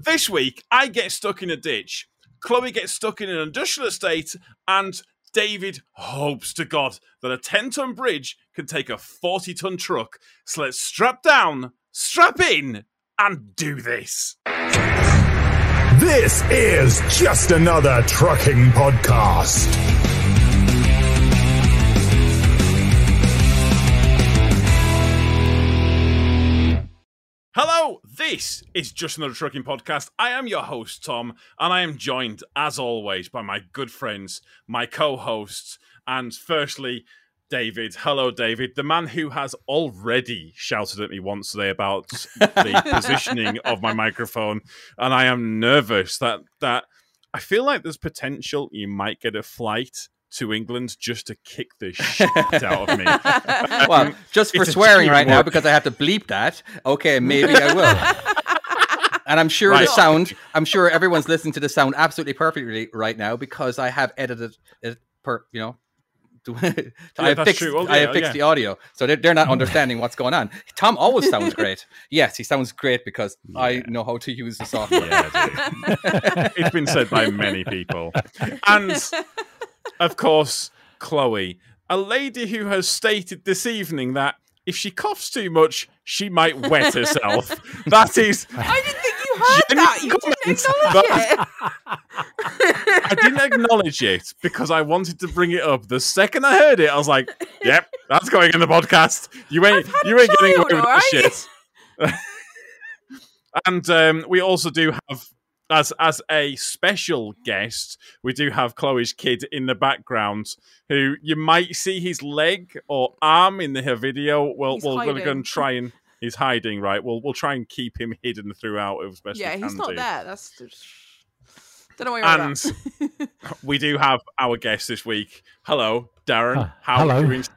This week, I get stuck in a ditch. Chloe gets stuck in an industrial estate, and David hopes to God that a 10 ton bridge can take a 40 ton truck. So let's strap down, strap in, and do this. This is just another trucking podcast. Hello, this is Just Another Trucking Podcast. I am your host, Tom, and I am joined, as always, by my good friends, my co hosts, and firstly, David. Hello, David, the man who has already shouted at me once today about the positioning of my microphone, and I am nervous that that I feel like there's potential you might get a flight to England just to kick the shit out of me. well, just for It's swearing right now because I have to bleep that. Okay, maybe I will. And I'm sure Right. the sound. I'm sure everyone's listening to the sound absolutely perfectly right now because I have edited it per. You know. to- I have fixed. Well, oh, I have fixed yeah. the audio, so they're, they're not understanding what's going on. Tom always sounds great. Yes, he sounds great because I know how to use the software. Yeah, it's been said by many people. And of course, Chloe, a lady who has stated this evening that if she coughs too much, she might wet herself. that is, I didn't think you heard that. You didn't acknowledge it. I didn't acknowledge it because I wanted to bring it up. The second I heard it, I was like, "Yep, that's going in the podcast. You ain't, you ain't getting away with that alright? shit." and um, we also do have, as as a special guest, we do have Chloe's kid in the background, who you might see his leg or arm in the, her video. We'll He's we're going to go and try and. He's hiding, right? We'll we'll try and keep him hidden throughout as best yeah, we he's not do. there. That's just... don't know what you're And we do have our guest this week. Hello, Darren. Hi. How Hello. are you doing, sir?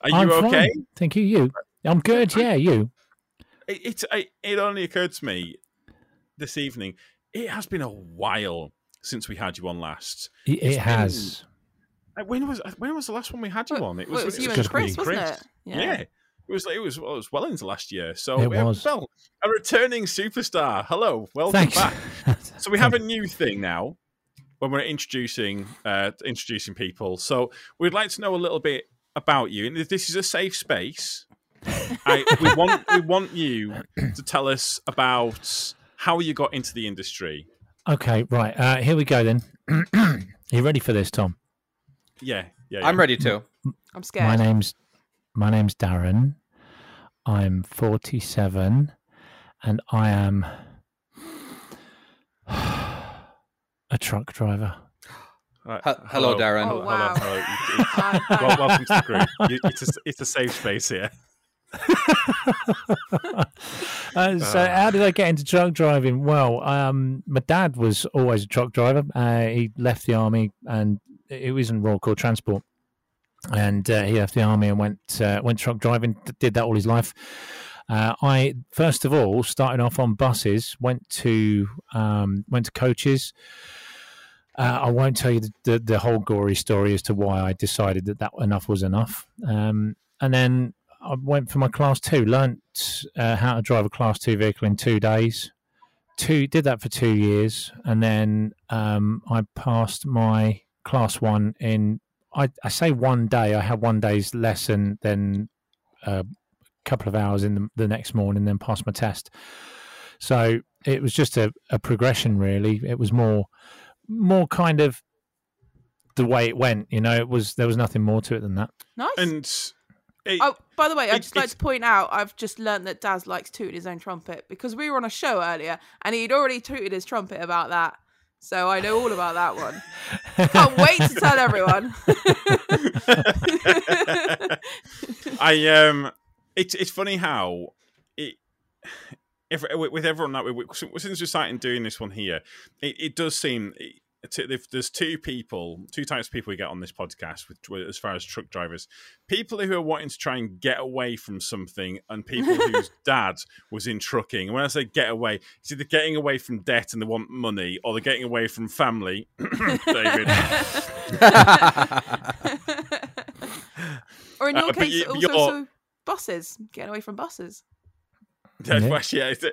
Are I'm you fine. okay? Thank you. You? I'm good. Yeah, you. It, it, it, it only occurred to me this evening. It has been a while since we had you on last. It, it has. Uh, When was when was the last one we had you Well, on? It well, it was you it's and gotta Chris, wasn't it? Yeah. It was, it was it was well into last year. So It uh, was. well, a returning superstar. Hello, welcome Thanks. back. So we have a new thing now when we're introducing uh, introducing people. So we'd like to know a little bit about you. And if this is a safe space, I, we want we want you to tell us about how you got into the industry. Okay, right. Uh, here we go then. you ready for this, Tom? Yeah, yeah. I'm ready too. I'm scared. My name's my name's Darren. I'm 47, and I am a truck driver. Right, He- hello, Darren. Oh, Hello, wow. hello, hello. Hi, hi. Well, welcome to the group. You- It's a, it's a safe space here. Uh, so Ah. how did I get into truck driving? Well, um, my dad was always a truck driver. Uh, he left the army and it was in Royal Corps Transport, and uh, he left the army and went uh, went truck driving. Did that all his life. Uh, I first of all started off on buses. Went to um, went to coaches. Uh, I won't tell you the, the, the whole gory story as to why I decided that that enough was enough. Um, and then I went for my class two, learnt uh, how to drive a class two vehicle in two days. Two did that for two years, and then um, I passed my class one in. I, I say one day. I had one day's lesson, then a couple of hours in the, the next morning, then passed my test. So it was just a, a progression, really. It was more, more kind of the way it went. You know, it was there was nothing more to it than that. nice. And it, Oh, by the way, I'd just like to point out I've just learned that Daz likes tooting his own trumpet because we were on a show earlier and he'd already tooted his trumpet about that. So I know all about that one. Can't wait to tell everyone. I um, it's it's funny how it. If, with everyone that we, since we're starting doing this one here, it, it does seem there's two people, two types of people we get on this podcast, with, with- as far as truck drivers, people who are wanting to try and get away from something, and people whose dad was in trucking. And when I say get away, it's either getting away from debt and they want money, or they're getting away from family. David, or in Uh, your but case, you- also you're- so buses, getting away from buses. That's Yeah. why- yeah, it's,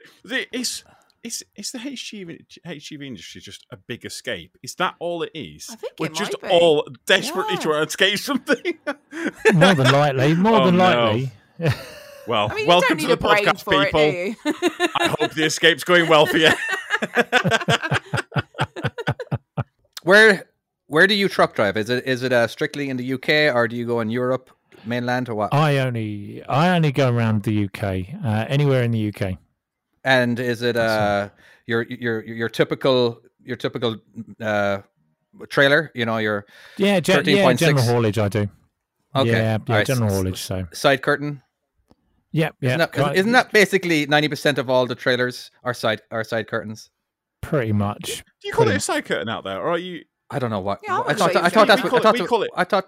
it's is is the HGV HGV industry just a big escape? Is that all it is? I think We're it just be. all desperately Yeah. trying to escape something. More than likely. More Oh, than no. likely. well, I mean, welcome to the need a brain podcast, people. it. I hope the escape's going well for you. Where where do you truck drive? Is it is it uh, strictly in the UK or do you go in Europe, mainland, or what? I only I only go around the UK. Uh, anywhere in the UK. And is it uh your your your typical your typical uh trailer? You know your Yeah, ge- yeah, 13.6. general haulage. I do. okay, Yeah, yeah, Alright, general s- s- haulage. So side curtain. yeah, yeah. Isn't that, isn't- right, isn't that basically ninety percent of all the trailers are side are side curtains? pretty much? Do you call it a side curtain out there, or are you? I don't know what. Yeah, I I wouldn't thought I thought that's We what I thought. we call it- I thought.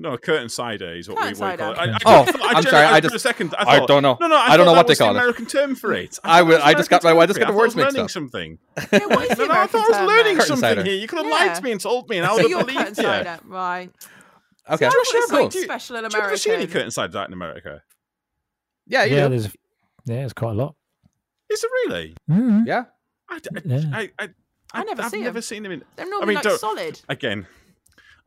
No, curtain sider is what we, we call it. I, I. I, Oh, thought- I'm gen- sorry, I for just- a second. I, I thought, don't know. No, no, I, I don't know what they was the call it. American term for it. I thought will- I just got my- I just got the for it. words I was mixed learning up. something. Yeah, what is No, no, I thought I was term learning? Curtain something sider. here. You could have Yeah. lied to me and told me, and I So would you're have believed you. sider, right? Okay, I Josh, thought it was Do you- special in Do you ever see any America. curtain sider out in America? yeah, yeah, there's yeah, there's quite a lot. Is it really? Mm. yeah. I, d- Yeah. I, I, I, I never have see 'em. never seen them in. They're normally mean, like don't- solid. Again,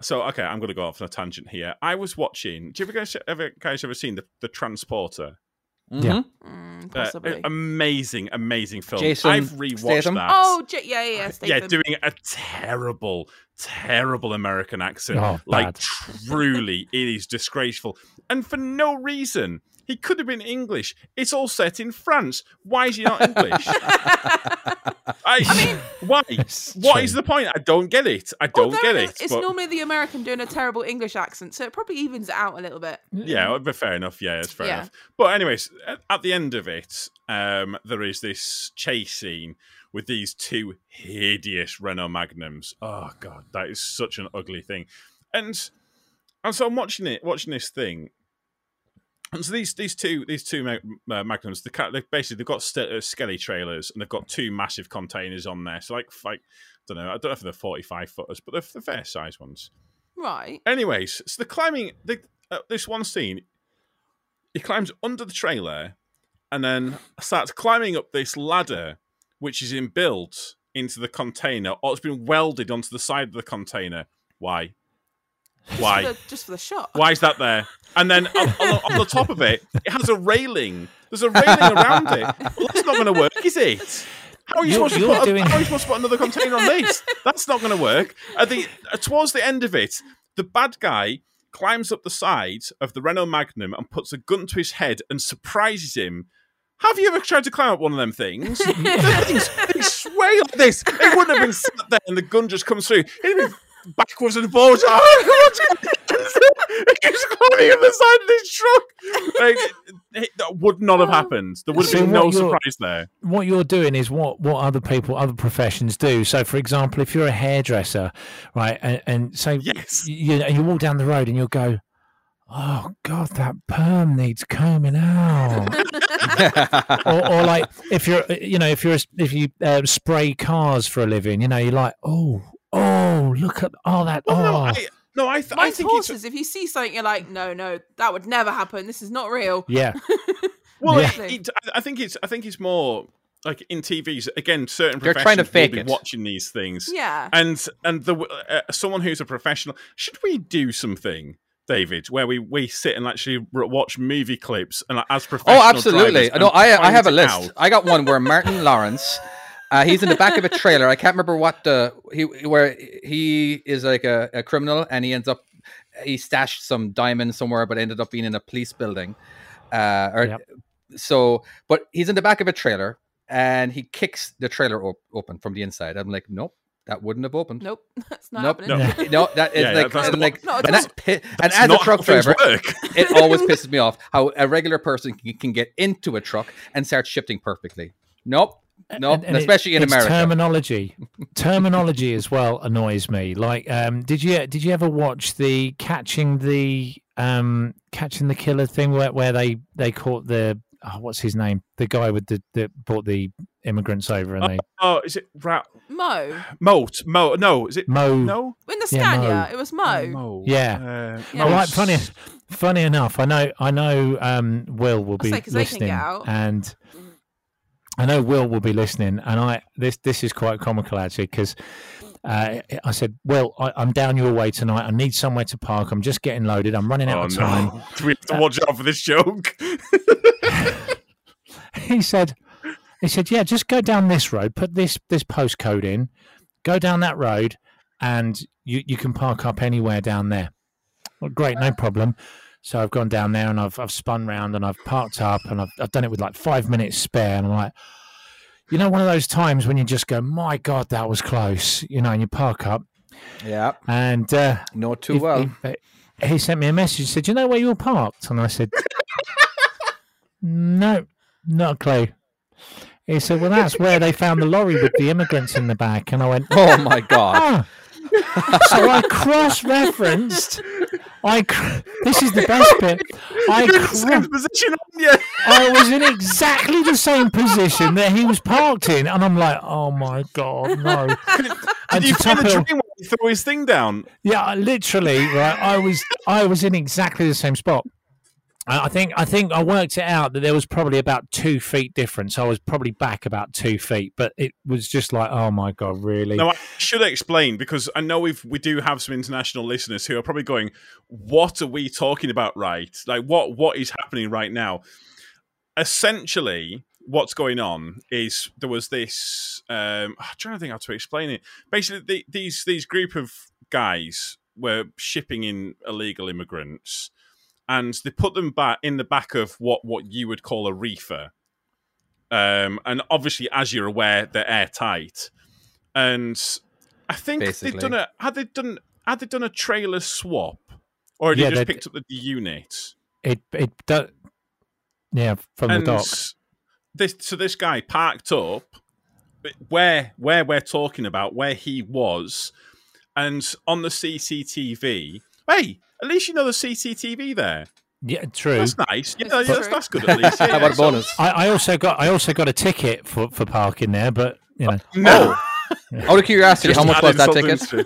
so okay, I'm going to go off on a tangent here. I was watching. Do you ever guys ever guys ever seen the, the Transporter? Mhm. Mm, Uh, possibly. amazing, amazing film. Jason I've rewatched Statham? that. oh, J- yeah, yeah, yeah. yeah, doing a terrible, terrible American accent. Oh, like bad. truly, it is disgraceful, and for no reason. He could have been English. It's all set in France. Why is he not English? I, mean, why? It's What is true. the point? I don't get it. I don't Although get it's- it. It's but- normally the American doing a terrible English accent, so it probably evens it out a little bit. Yeah, but fair enough. Yeah, it's fair Yeah. enough. But anyways, at, at the end of it, um, there is this chase scene with these two hideous Renault Magnums. Oh god, that is such an ugly thing. And and so I'm watching it, watching this thing. And so these these two these two uh, Magnums, the basically they've got st- uh, skelly trailers and they've got two massive containers on there. So like like I don't know, I don't know if they're 45 footers, but they're, they're fair size ones. Right. Anyways, so the climbing, the, uh, this one scene, he climbs under the trailer and then starts climbing up this ladder, which is inbuilt into the container, or it's been welded onto the side of the container. Why? Why? For the- just for the shot. Why is that there? And then on, on, on the top of it, it has a railing. There's a railing around it. Well, that's not going to work, is it? How are you You're- supposed to you're put? doing- A, how are you supposed to put another container on this? That's not going to work. At the uh, towards the end of it, the bad guy climbs up the side of the Renault Magnum and puts a gun to his head and surprises him. Have you ever tried to climb up one of them things? the things they sway like this. It wouldn't have been sat there and the gun just comes through. It'd been backwards and forwards. Oh, God. It keeps climbing up the side of this truck. Like, it- that would not have happened. There would have So been no what you're- surprise there. what you're doing is what what other people other professions do so for example if you're a hairdresser right and, and say Yes. you, you you walk down the road and you'll go oh god that perm needs combing out or, or like if you're you know if you're if you uh, spray cars for a living you know you're like oh oh look at all that Well, oh no, I, no, I, th- I think horses. it's If you see something, you're like, no, no, that would never happen. This is not real. yeah well. Yeah. It, it, I- I think it's I think it's more like in TVs again. Certain They're trying to fake will be it. watching these things. Yeah. and and the uh, someone who's a professional should we do something david where we we sit and actually watch movie clips and like, as professional Oh, absolutely. drivers No, I I have a list. out? I got one where Martin Lawrence, uh, he's in the back of a trailer. I can't remember what the he where he is like a, a criminal and he ends up he stashed some diamonds somewhere, but ended up being in a police building. Uh, or Yep. so, but he's in the back of a trailer and he kicks the trailer op- open from the inside. I'm like, nope, that wouldn't have opened. Nope. That's not Nope. happening. No, that is Yeah, like, that's not- like, not at and, that pi- and as a truck driver, work. it always pisses me off how a regular person can, can get into a truck and start shifting perfectly. Nope. Nope. And- and it- especially in America. terminology terminology as well annoys me like um did you did you ever watch the catching the um catching the killer thing where, where they they caught the oh, what's his name the guy with the that brought the immigrants over and they oh is it Ra- Mo. moat mo no is it mo no In the Yeah, Scania, Mo. it was Mo. Mo. Yeah. uh, Yeah. Well, like funny, funny enough, I know, I know. Um, Will will I'll be say 'cause they can listening, get out. and I know Will will be listening, and I this this is quite comical actually because uh, I said, "Well, I, I'm down your way tonight. I need somewhere to park. I'm just getting loaded. I'm running out Oh of time." no! Do we have to watch out for this joke? he said he said yeah just go down this road put this this postcode in go down that road and you you can park up anywhere down there well, great no problem so i've gone down there and i've i've spun round and i've parked up and i've, I've done it with like five minutes spare and i'm like you know one of those times when you just go my god that was close you know and you park up Yeah, and uh know too he- well. He, he sent me a message. Said, you know where you were parked?" And I said, "No, not a clue." He said, "Well, that's where they found the lorry with the immigrants in the back." And I went, Oh my god! "Ah." so I cross-referenced. I cr- this is the best bit. I You're in the same position. I was in exactly the same position that he was parked in, and I'm like, "Oh my god, no!" And you feel the dream when he threw his thing down? Yeah, literally, right. I was I was in exactly the same spot. I think I think I worked it out that there was probably about two feet difference. I was probably back about two feet, but it was just like, oh my god, really? No, I should explain because I know we we do have some international listeners who are probably going, "What are we talking about?" Right? Like, what what is happening right now? Essentially, what's going on is there was this. Um, I'm trying to think how to explain it. Basically, the, these these group of guys were shipping in illegal immigrants, and they put them back in the back of what what you would call a reefer. Um, and obviously, as you're aware, they're airtight. And I think Basically. they'd done a had they done had they done a trailer swap, or had Yeah, they just picked up the unit? It it do, yeah from and the dock. this so this guy parked up where where we're talking about where he was, and on the CCTV. Hey, at least you know the CCTV there. Yeah, true. That's nice. Yeah, That's yeah, that's, that's good at least. Yeah, How about a so- I, I also got I also got a ticket for, for parking there, but you know, No, Out of curiosity, how much was that ticket?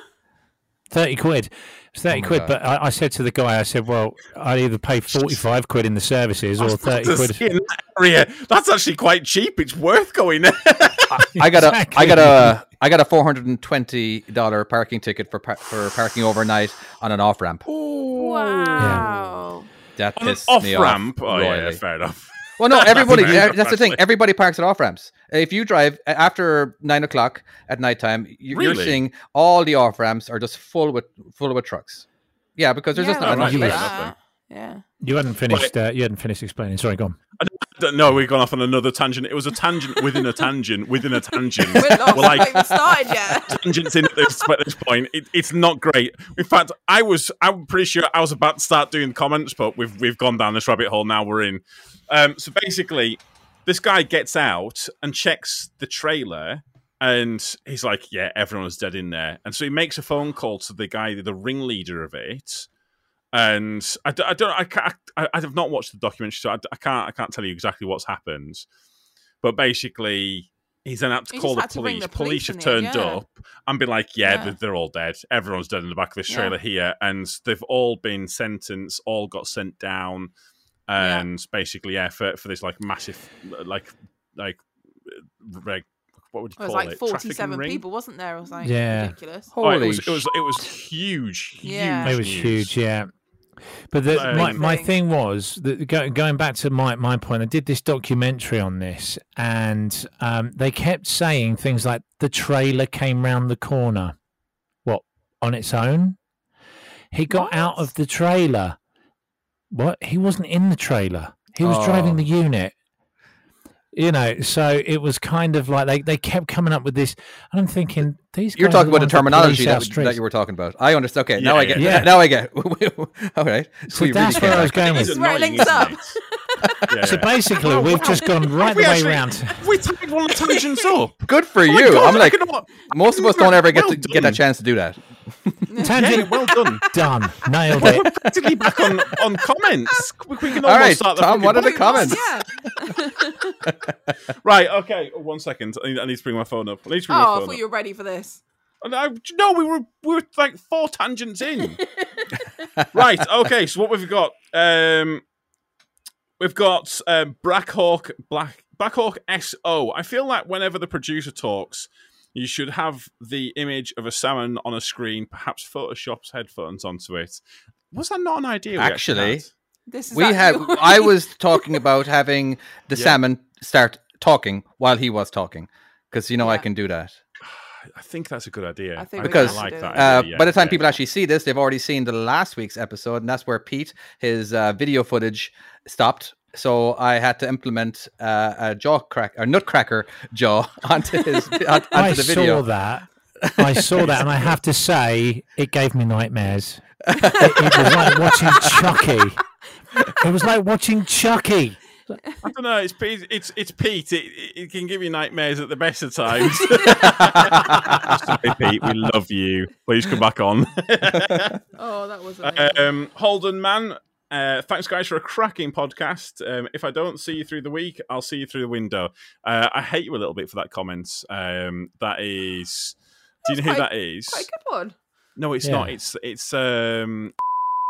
thirty quid. It's thirty Oh quid. God. But I, I said to the guy, I said, well, I'd either pay forty five quid in the services or thirty quid. that area, that's actually quite cheap. It's worth going there. I got a, I got a, I got a four hundred and twenty dollar parking ticket for par- for parking overnight on an off ramp. Wow. That On an pissed off ramp. off. Oh yeah, fair enough. Well, no, everybody. fair yeah, that's the thing. Everybody parks at off ramps. If you drive after nine o'clock at nighttime, you- you're Really? seeing all the off ramps are just full with full with trucks. Yeah, because there's yeah, just well, not enough right, space. at fair enough that. Yeah. You hadn't finished. Uh, you hadn't finished explaining. Sorry, go on. No, we've gone off on another tangent. It was a tangent within a tangent within a tangent. We're lost. We're like even started yet. tangents in at this, at this point. It, it's not great. In fact, I was I'm pretty sure I was about to start doing comments, but we've we've gone down this rabbit hole. Now we're in. Um, so basically, this guy gets out and checks the trailer. And he's like, "Yeah, everyone's dead in there." And so he makes a phone call to the guy, the ringleader of it. And I, d- I don't, I, can't, I, I have not watched the documentary, so I, d- I can't, I can't tell you exactly what's happened. But basically, he's then had to He call the had to police. the police police have turned yeah. up and been like, "Yeah, Yeah. They're, they're all dead. Everyone's dead in the back of this Yeah. trailer here," and they've all been sentenced, all got sent down, and basically, yeah, for for this like massive, like like like what would you It was like it? 47 ring? people, wasn't there? It was like Yeah. ridiculous. Oh, it was, it was it was huge. huge Yeah. It was huge, yeah. But the, Um, my, my Thing. thing was that go, going back to my, my point, I did this documentary on this, and um, they kept saying things like the trailer came round the corner. What on its own? He got out of the trailer. What? He wasn't in the trailer. He was driving Oh. the unit. You know, so it was kind of like they, they kept coming up with this, and I'm thinking these. You're guys talking about the terminology police that, our that you were talking about. I understand. Okay, now Yeah, I get. yeah. Now I get. all right. So we that's really where I was going with This is where it annoying, links up. it? Yeah, So basically, Oh, we've wow. just gone right Have the we way actually- round. have we tied one of the tangents up? Good for Oh you. God, I'm like, most of us don't ever get Well to get done. that chance to do that. Tangent Yeah, well done. done. Nailed We're it. practically back on, on comments. We, we can All almost right, start the Tom, fucking what are the comments? Yeah. Right, okay. One second. I need, I need to bring my phone up. I need to bring Oh, my I phone thought up. you were ready for this. And I, no, we were we were like four tangents in. right. Okay. So what we've got? Um, we've got um, Blackhawk Black Backhawk SO. I feel like whenever the producer talks, you should have the image of a salmon on a screen, perhaps Photoshop's headphones onto it. Was that not an idea? we Actually. This is we actually have. I was talking about having the Yeah. salmon start talking while he was talking, because you know I can do that. I think that's a good idea. I think Because, I like that. Uh, yeah, by the time yeah. people actually see this, they've already seen the last week's episode, and that's where Pete, his uh, video footage stopped. So I had to implement uh, a jaw crack or nutcracker jaw onto his on- onto I the saw that. I saw that, and I have to say, it gave me nightmares. It, it was like watching Chucky. It was like watching Chucky. I don't know. It's Pete. It's it's Pete. It, it, it can give you nightmares at the best of times. Sorry, Pete. We love you. Please come back on. Oh, that was amazing. um, Holden man. Uh, thanks, guys, for a cracking podcast. Um, if I don't see you through the week, I'll see you through the window. Uh, I hate you a little bit for that comment. Um, that is. Do you know who quite- that is? Quite a good one. No, it's Yeah. not. It's it's um.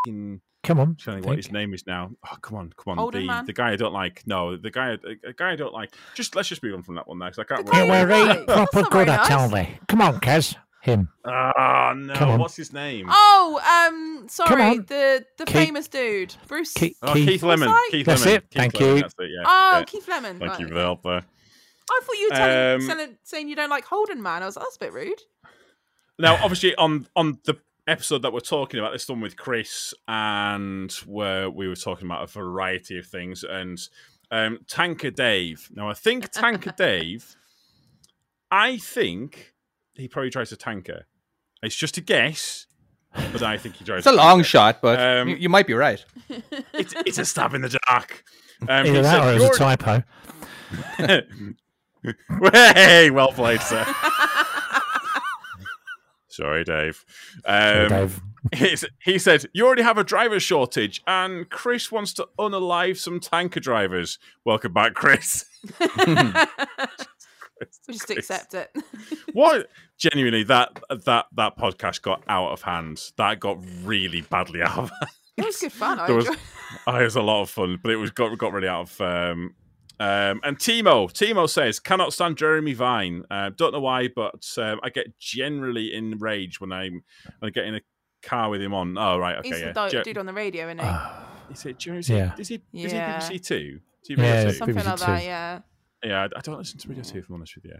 In, Come on. I'm trying to think what think. his name is now. Oh, come on, come on. Holden the man? the guy I don't like. No, the guy a, a guy I don't like. Just let's just move on from that one now because I can't. The guy. Yeah, you we're like. right That's proper not good, very I tell nice. thee. Come on, Kaz. Him. Ah, no. Come on. What's his name? Oh, um, sorry, the the Keith- famous dude, Bruce. Keith, Oh, Keith, Lemon. What's that? Keith That's Lemon. it. Keith Thank Lemon, you. That's it, yeah. oh, yeah. Keith Lemon. Thank right, you for the help there. I thought you were telling, Um, selling- saying you don't like Holden Man. I was like, that's a bit rude. Now, obviously, on on the episode that we're talking about, this one with Chris, and where we were talking about a variety of things, and um, Tanker Dave. Now, I think Tanker Dave. I think he probably tries to tanker. It's just a guess, but I think he tries. It's a to long tanker. shot, but Um, you, you might be right. It's, it's a stab in the dark. Um, Either that or said, it was a typo. hey, well played, sir. Sorry, Dave. Sorry, Um, Dave. He said, You already have a driver shortage, and Chris wants to unalive some tanker drivers. Welcome back, Chris. We just accept it. what genuinely that that that podcast got out of hand. That got really badly out of hand. it was good fun. I There was- Oh, it was a lot of fun, but it was got got really out of um um and Timo Timo says cannot stand Jeremy Vine. Uh, don't know why, but um, I get generally enraged when I'm when I get in a car with him on. Oh right, okay, He's yeah. the do- Je- dude on the radio, isn't he? Is it Jeremy? Is, he, Yeah. is he? Is Yeah. he BBC Two? Is Yeah, Radio it's Two? Something like that, yeah. Yeah, I, I don't listen to Radio Two. If I'm honest with you,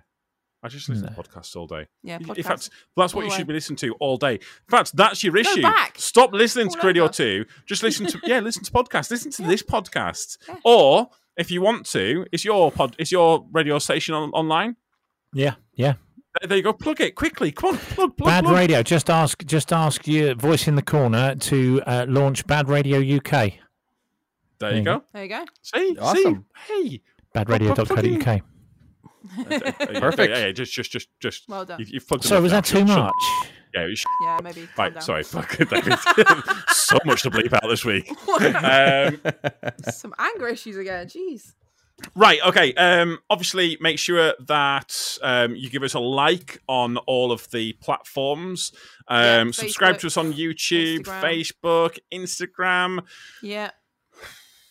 I just listen No. to podcasts all day. Yeah, In fact, that's what All you should way. be listening to all day. In fact, that's your issue. back. Stop listening to All Radio 2. Just listen to yeah, listen to podcasts. Listen to this podcast. Yeah. Or if you want to, is your pod is your radio station on, online? yeah, yeah. There, there you go. Plug it quickly. Come on, plug, plug, Bad plug. Radio. Just ask, just ask your voice in the corner to uh, launch Bad Radio UK. There you There go. There you go. See, Awesome. see, hey. Badradio.co.uk. Perfect. Yeah, yeah, just, just, just, just. Well done. You've, you've plugged So was that too Shut- shut- much? Yeah, you sh- Yeah, maybe. calm right. Sorry, fuck it, so much to bleep out this week. Um, Some anger issues again. Jeez. Right. Okay. Um, obviously, make sure that um, you give us a like on all of the platforms. Yeah, Um, subscribe Facebook, to us on YouTube, Instagram. Facebook, Instagram. Yeah.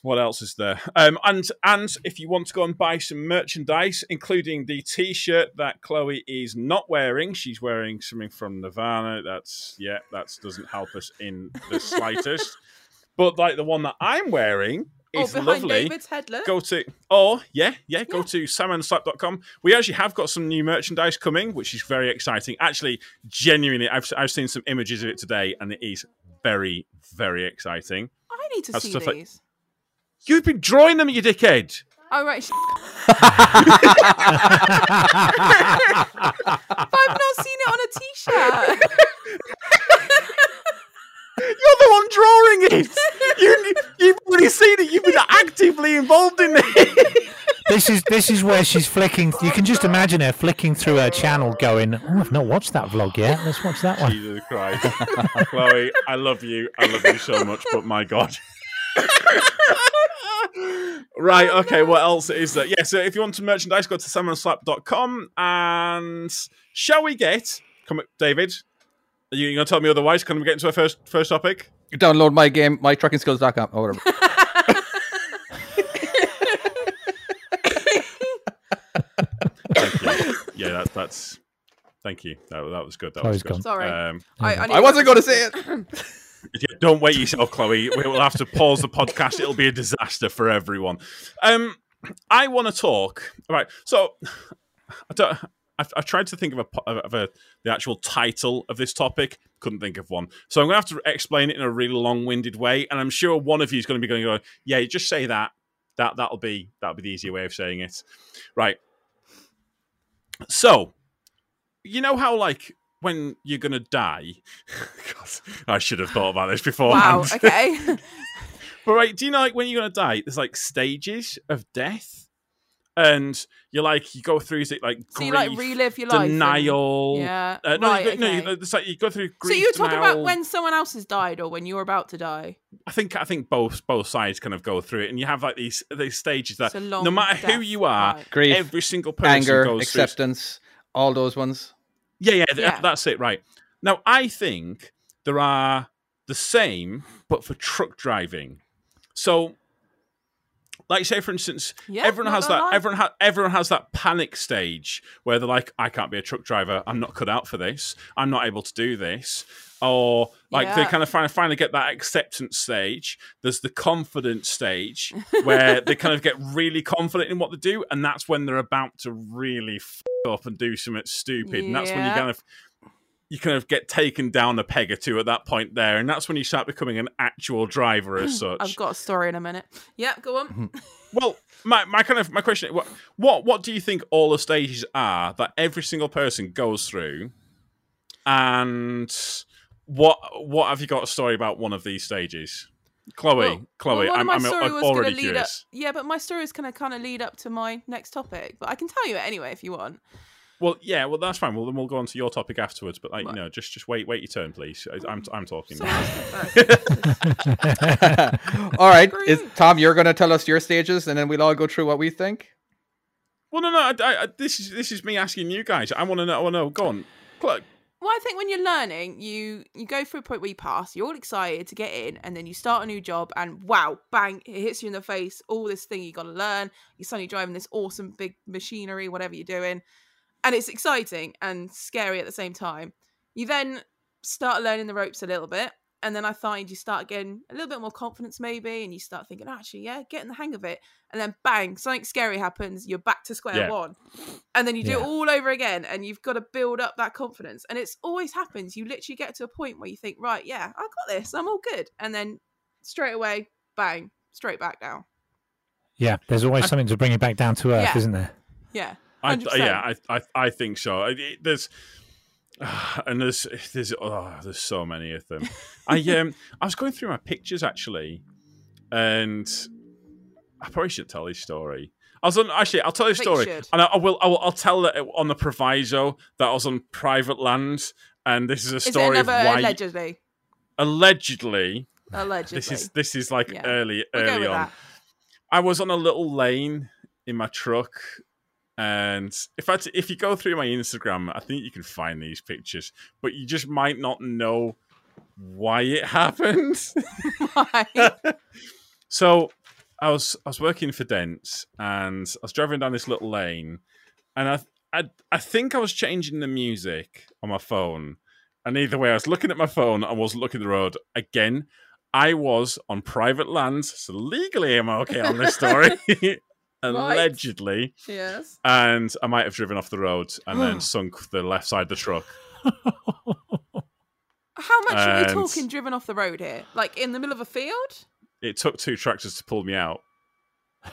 What else is there? Um, and and if you want to go and buy some merchandise, including the T-shirt that Chloe is not wearing, she's wearing something from Nirvana. That's yeah, that doesn't help us in the slightest. but like the one that I'm wearing Oh, is behind lovely go to or yeah yeah go Yeah. to salmonslap.com we actually have got some new merchandise coming which is very exciting actually genuinely i've, I've seen some images of it today and it is very very exciting I need to That's see stuff like- these. You've been drawing them you dickhead Oh right. but I've not seen it on a t-shirt. you're the one drawing it you, you've already seen it you've been actively involved in it This is this is where she's flicking. You can just imagine her flicking through her channel, going, "Oh, I've not watched that vlog yet. Let's watch that one." jesus christ chloe i love you i love you so much but my god right okay what else is there yeah so if you want some merchandise go to salmonslap.com and shall we get come on, david are you gonna tell me otherwise can we get into our first first topic Download my game, mytruckingskills.com or whatever. Thank you. Yeah, that, that's. Thank you. That, that was good. That was good. gone. Sorry. Um, I, I wasn't going to say it. yeah, don't wait yourself, Chloe. We will have to pause the podcast. It'll be a disaster for everyone. Um, I want to talk. Right. So, I don't. I've, I've tried to think of a of a the actual title of this topic. Couldn't think of one. So I'm going to have to explain it in a really long-winded way, and I'm sure one of you is going to be going, to go, "Yeah, just say that. That that'll be that'll be the easier way of saying it." Right. So, you know how like when you're going to die. God, I should have thought about this before. wow. Okay. But right, do you know like when you're gonna die? There's like stages of death, and you're like you go through is it like so you like relive your life. and- denial. Yeah. Uh, no, right. you go, no, okay. you, it's like you go through so you're talking about when someone else has died or when you're about to die. I think I think both both sides kind of go through it, and you have like these these stages that It's a long no matter who you are, right. Grief, every single person anger, goes through. acceptance, all those ones. Yeah, yeah, Yeah. that's it. Right now, I think there are the same, but for truck driving. So, like, say for instance, Yeah, everyone has that. lie. Everyone ha- everyone has that panic stage where they're like, "I can't be a truck driver. I'm not cut out for this. I'm not able to do this." Or like they kind of finally finally get that acceptance stage. There's the confidence stage where they kind of get really confident in what they do, and that's when they're about to really f- up and do something stupid, and that's when you kind of you kind of get taken down a peg or two at that point there, and that's when you start becoming an actual driver as such. I've got a story in a minute. Yeah, go Mm-hmm. on. Well, my, my kind of my question: what what what do you think all the stages are that every single person goes through, and what what have you got a story about one of these stages? Chloe, Well- Chloe, well, one of I'm, my I'm, I'm already lead up- Yeah, but my story is going to kind of lead up to my next topic. But I can tell you it anyway if you want. Well, yeah, well that's fine. Well, then we'll go on to your topic afterwards. But like, Right. you know, just just wait wait your turn, please. I, I'm I'm talking. Someone now. else go first. all right, is Tom? You're going to tell us your stages, and then we'll all go through what we think. Well, no, no. I, I, I- this is this is me asking you guys. I want to know. I want to know. Go on. Chloe, Well, I think when you're learning, you you go through a point where you pass, you're all excited to get in, and then you start a new job, and wow, bang, it hits you in the face. All this thing you got to learn. You're suddenly driving this awesome big machinery, whatever you're doing, and it's exciting and scary at the same time. You then start learning the ropes a little bit, and then I find you start getting a little bit more confidence, maybe, and you start thinking, actually, yeah, getting the hang of it, and then bang, something scary happens. You're back to square Yeah. one and then you do it all over again and you've got to build up that confidence and it's always happens you literally get to a point where you think right yeah i got this i'm all good and then straight away bang straight back down yeah, there's always something to bring it back down to earth, Yeah. isn't there? yeah I, yeah, I, I, I think so. I- There's and there's there's oh, there's so many of them. I um I was going through my pictures actually, and I probably should tell this story. I was on actually I'll tell this I think you story, and I, I will I will I'll tell it on the proviso that I was on private land, and this is a is story of why allegedly allegedly allegedly this is this is like Yeah. early early on. that. I was on a little lane in my truck, and if I if you go through my Instagram, I think you can find these pictures, but you just might not know why it happened. So I was I was working for Dents, and I was driving down this little lane, and I I I think I was changing the music on my phone, and either way, I was looking at my phone, I wasn't looking at the road again. I was on private land, so legally I'm okay on this story. Allegedly. yes And I might have driven off the road and then sunk the left side of the truck. how much are we talking driven off the road here like in the middle of a field It took two tractors to pull me out.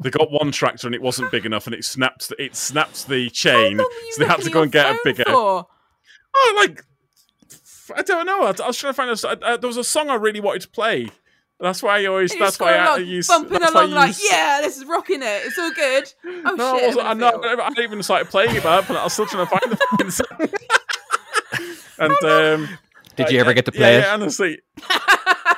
they got one tractor and it wasn't big enough and it snapped it snapped the chain. long were you So they had to go and get a bigger for? Oh like I don't know. I, I was trying to find a, uh, there was a song I really wanted to play. That's why I always. That's why going I, I along, use. bumping that's why I along like, use- yeah, this is rocking it. It's all good. Oh No, I shit! wasn't. I'm i didn't. I hadn't even started playing it but. I was still trying to find the fucking song. and um, Did you ever get to yeah, play yeah, it? honestly,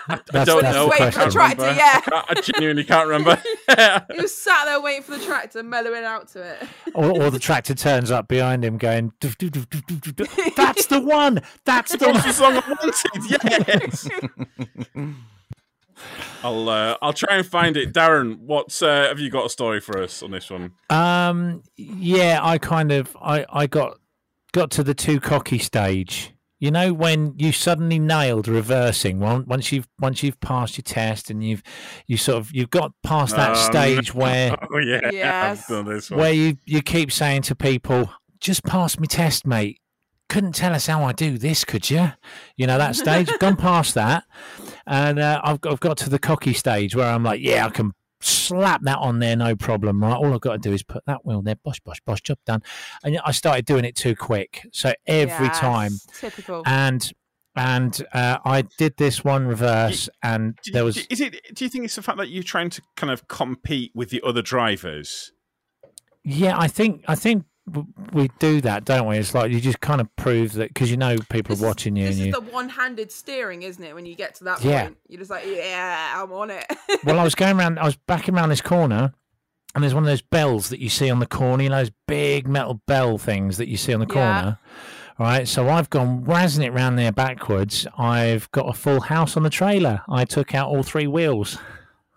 That's, don't that's know. the Wait for the tractor, yeah. I, I genuinely can't remember. He was sat there waiting for the tractor, mellowing out to it. Or, or the tractor turns up behind him going. That's the one. That's the That one. the song I wanted. Yes. I'll uh, I'll try and find it. Darren, what's uh, have you got a story for us on this one? Um, yeah, I kind of I I got got to the too cocky stage. You know when you suddenly nailed reversing once you've once you've passed your test and you've you sort of you've got past that Um, stage where Oh yeah, Yes. I've done this one. where you you keep saying to people, "Just pass me test, mate." Couldn't tell us how I do this, could you? You know that stage. Gone past that, and uh, I've got, I've got to the cocky stage where I'm like, yeah, I can slap that on there, no problem. Right, all I've got to do is put that wheel there, bosh, bosh, bosh, job done. And I started doing it too quick, so every Yes, time, Typical. and and uh, I did this one reverse, and Do there was Is it? Do you think it's the fact that you're trying to kind of compete with the other drivers? Yeah, I think I think w- we do that, don't we? It's like you just kind of prove that because you know people This are watching you, This and is you. the one-handed steering, isn't it? When you get to that Yeah. point, you're just like, yeah, I'm on it. well, I was going around, I was backing around this corner, and there's one of those bells that you see on the corner, you know, those big metal bell things that you see on the Yeah. corner. Right, so I've gone razzing it round there backwards. I've got a full house on the trailer. I took out all three wheels.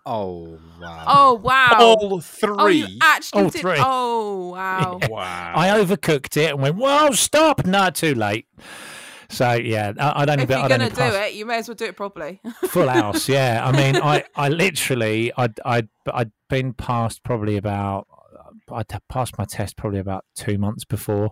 Oh wow. oh wow. All three. Oh, you actually Oh, did. three. Oh wow. wow. I overcooked it and went, "Whoa, stop!" No, too late. So yeah, I, I'd only if be, you're I'd gonna only do pass- it, you may as well do it properly. full house yeah i mean i i literally i'd i'd i'd been past probably about i'd passed my test probably about two months before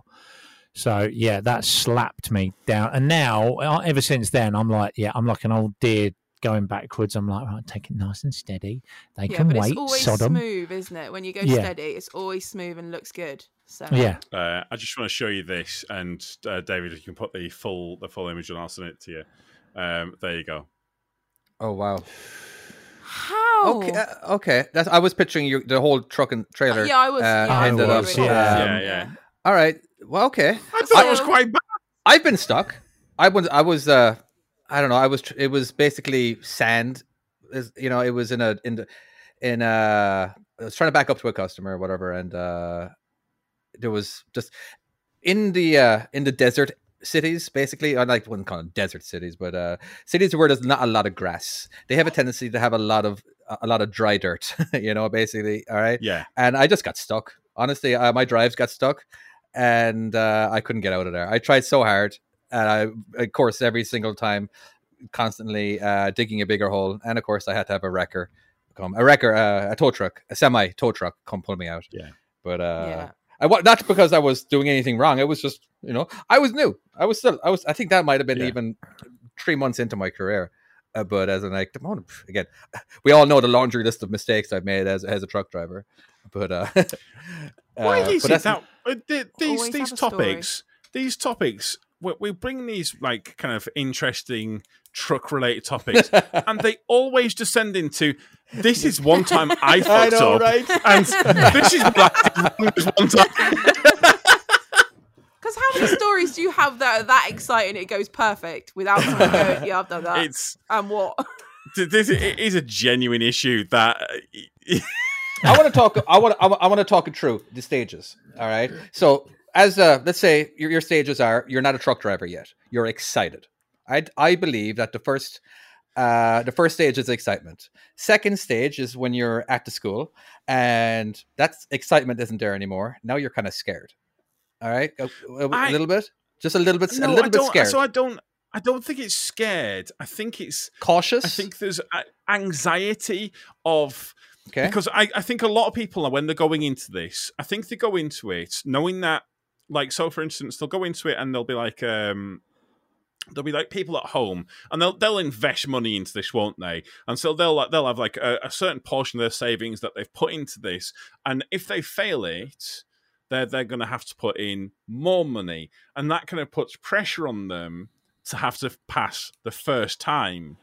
so yeah that slapped me down and now uh, ever since then i'm like yeah i'm like an old deer going backwards i'm like right take it nice and steady they yeah, can but wait it's always sodom smooth, isn't it? When you go Yeah. steady, it's always smooth and looks good. So yeah Uh, I just want to show you this, and uh, David, you can put the full the full image, and I'll send it to you. Um, there you go. Oh wow. How? Okay. uh, okay. That's. I was picturing you the whole truck and trailer. Yeah, I was. uh, yeah, I ended was up- yeah. that. Yeah, yeah. All right. Well, okay. I thought it was quite bad. I've been stuck. I was. I was. Uh, I don't know. I was. It was basically sand. Is- You know, it was in a in the in a. I was trying to back up to a customer or whatever, and uh, there was just in the uh in the desert cities basically i like wouldn't call them desert cities but uh cities where there's not a lot of grass they have a tendency to have a lot of a lot of dry dirt you know basically all right Yeah, and I just got stuck. Honestly, uh, my drives got stuck, and uh, I couldn't get out of there. I tried so hard, and I, of course, every single time, constantly uh, digging a bigger hole, and of course, I had to have a wrecker come, a wrecker, uh, a tow truck, a semi tow truck, come pull me out. Yeah. but uh, Yeah. I not because I was doing anything wrong. It was just you know I was new. I was still I was. I think that might have been Yeah. even three months into my career. Uh, but as an like, again, we all know the laundry list of mistakes I've made as as a truck driver. But uh, why uh, is but it that uh, these these have a story. topics? These topics, we, we bring these like kind of interesting truck related topics, and they always descend into. This is one time I fucked know, up, right? and this is what I did wrong this one time. Because how many stories do you have that are that exciting it goes perfect without someone going, yeah, I've done that. It's and what? this it is a genuine issue that. I want to talk. I want. I want to talk it through the stages. All right. So as uh, let's say your, your stages are, you're not a truck driver yet. You're excited. I I believe that the first. Uh, the first stage is excitement. Second stage is when you're at the school, and that's excitement isn't there anymore. Now you're kind of scared. All right, a, a- a I- little bit, just a little bit, No, a little bit scared, So I don't. I don't think it's scared. I think it's. cautious. I think there's anxiety of okay, because I, I think a lot of people when they're going into this, I think they go into it knowing that, like, so for instance, they'll go into it and they'll be like, um, there'll be like people at home and they'll they'll invest money into this, won't they? And so they'll like they'll have like a, a certain portion of their savings that they've put into this, and if they fail it, they're they're going to have to put in more money, and that kind of puts pressure on them to have to pass the first time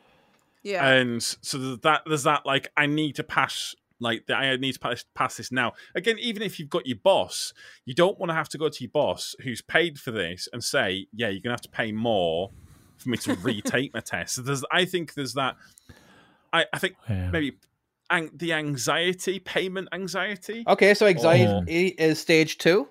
Yeah. and so that there's that like I need to pass like the- I need to pass, pass this now. Again, even if you've got your boss, you don't want to have to go to your boss who's paid for this and say, "Yeah, you're gonna have to pay more for me to retake my test." So there's, I think there's that. I, I think Yeah. maybe ang- the anxiety, payment anxiety. okay. So anxiety is stage two.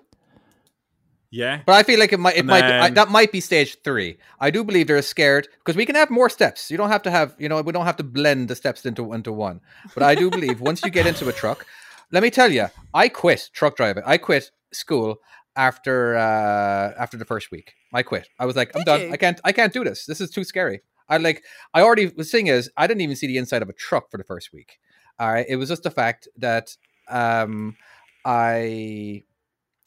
Yeah. But I feel like it might it And might be, I, then- that might be stage three. I do believe they're scared because we can have more steps. You don't have to have you know we don't have to blend the steps into into one. But I do believe once you get into a truck, let me tell you, I quit truck driving. I quit school after uh after the first week. I quit. I was like, I'm Did done. you? I can't I can't do this. This is too scary. I like I already the thing is I didn't even see the inside of a truck for the first week. All right. It was just the fact that um I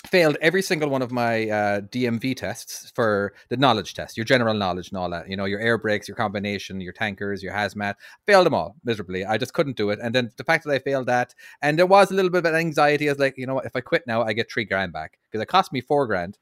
failed every single one of my uh, DMV tests for the knowledge test, your general knowledge and all that. You know, your air brakes, your combination, your tankers, your hazmat. Failed them all miserably. I just couldn't do it. And then the fact that I failed that, and there was a little bit of anxiety. I was like, you know what? If I quit now, I get three grand back because it cost me four grand.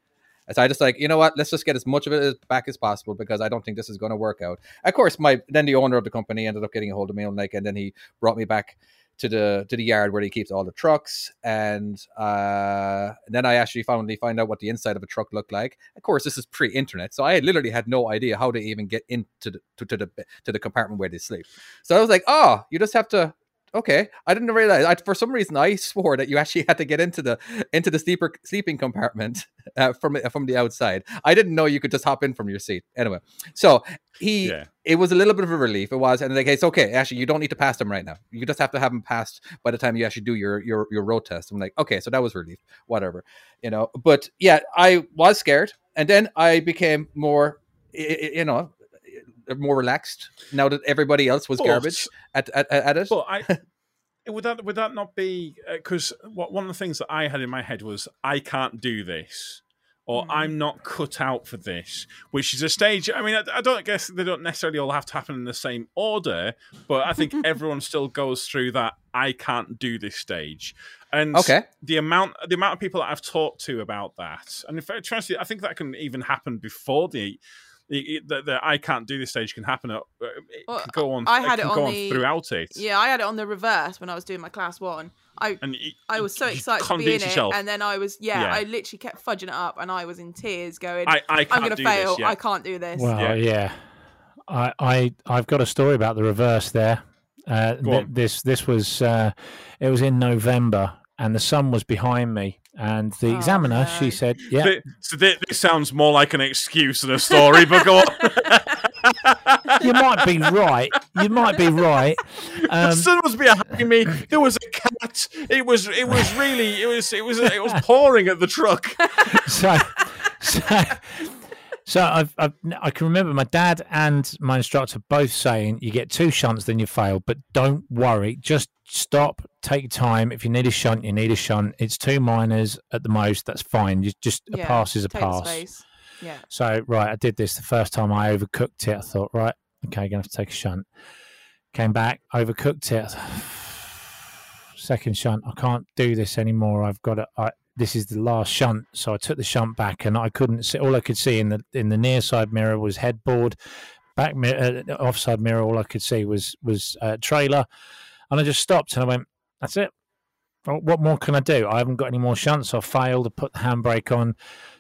And So I just like, you know what? Let's just get as much of it back as possible because I don't think this is going to work out. Of course, my then the owner of the company ended up getting a hold of me and like, and then he brought me back to the to the yard where he keeps all the trucks. And uh then i actually finally find out what the inside of a truck looked like. Of course this is pre-internet so i literally had no idea how to even get into the to, to the to the compartment where they sleep. So i was like oh you just have to okay i didn't realize I, for some reason i swore that you actually had to get into the into the sleeper sleeping compartment uh, from from the outside i didn't know you could just hop in from your seat anyway so he Yeah. it was a little bit of a relief. It was, and like it's okay. Actually, you don't need to pass them right now. You just have to have them passed by the time you actually do your your your road test. I'm like, okay, so that was relief. Whatever, you know. But yeah, I was scared, and then I became more, you know, more relaxed now that everybody else was But- garbage at at, at it. But I would that would that not be because what one of the things that I had in my head was I can't do this. Or Mm. I'm not cut out for this, which is a stage. I mean, I, I don't guess they don't necessarily all have to happen in the same order, but I think everyone still goes through that I can't do this stage. And Okay. the amount the amount of people that I've talked to about that, and in fact, honestly, I think that can even happen before the the, the, the I can't do this stage can happen. At, uh, it Well, can go on. I had it it can go on on the- throughout it. Yeah, I had it on the reverse when I was doing my class one. I and y- I was so excited to be in it it, and then I was yeah, Yeah. I literally kept fudging it up, and I was in tears, going, I, I can't "I'm gonna fail. This, yeah. I can't do this." Well, Yeah. yeah. I, I, I've got a story about the reverse there. Uh, th- this, this was, uh, it was in November, and the sun was behind me, and the Oh, examiner, no. she said, "Yeah, Th- so thi- this sounds more like an excuse than a story, but go on. you might be right. You might be right." the Um, sun was behind me. There was a cat. It was. It was really. It was. It was. It was pouring at the truck. so, so, so I've, I've, I can remember my dad and my instructor both saying, "You get two shunts, then you fail, but don't worry. Just stop, take time. If you need a shunt, you need a shunt. It's two minors at the most. That's fine. You just a pass is a pass." space. Yeah. So right, I did this the first time I overcooked it. I thought, right, okay, gonna have to take a shunt. Came back, overcooked it. Second shunt, I can't do this anymore. I've got to. I, this is the last shunt, so I took the shunt back, and I couldn't see. All I could see in the in the near side mirror was headboard, back mirror, uh, offside mirror. All I could see was was uh, trailer, and I just stopped and I went, "That's it. What more can I do? I haven't got any more shunts. I failed. I put the handbrake on,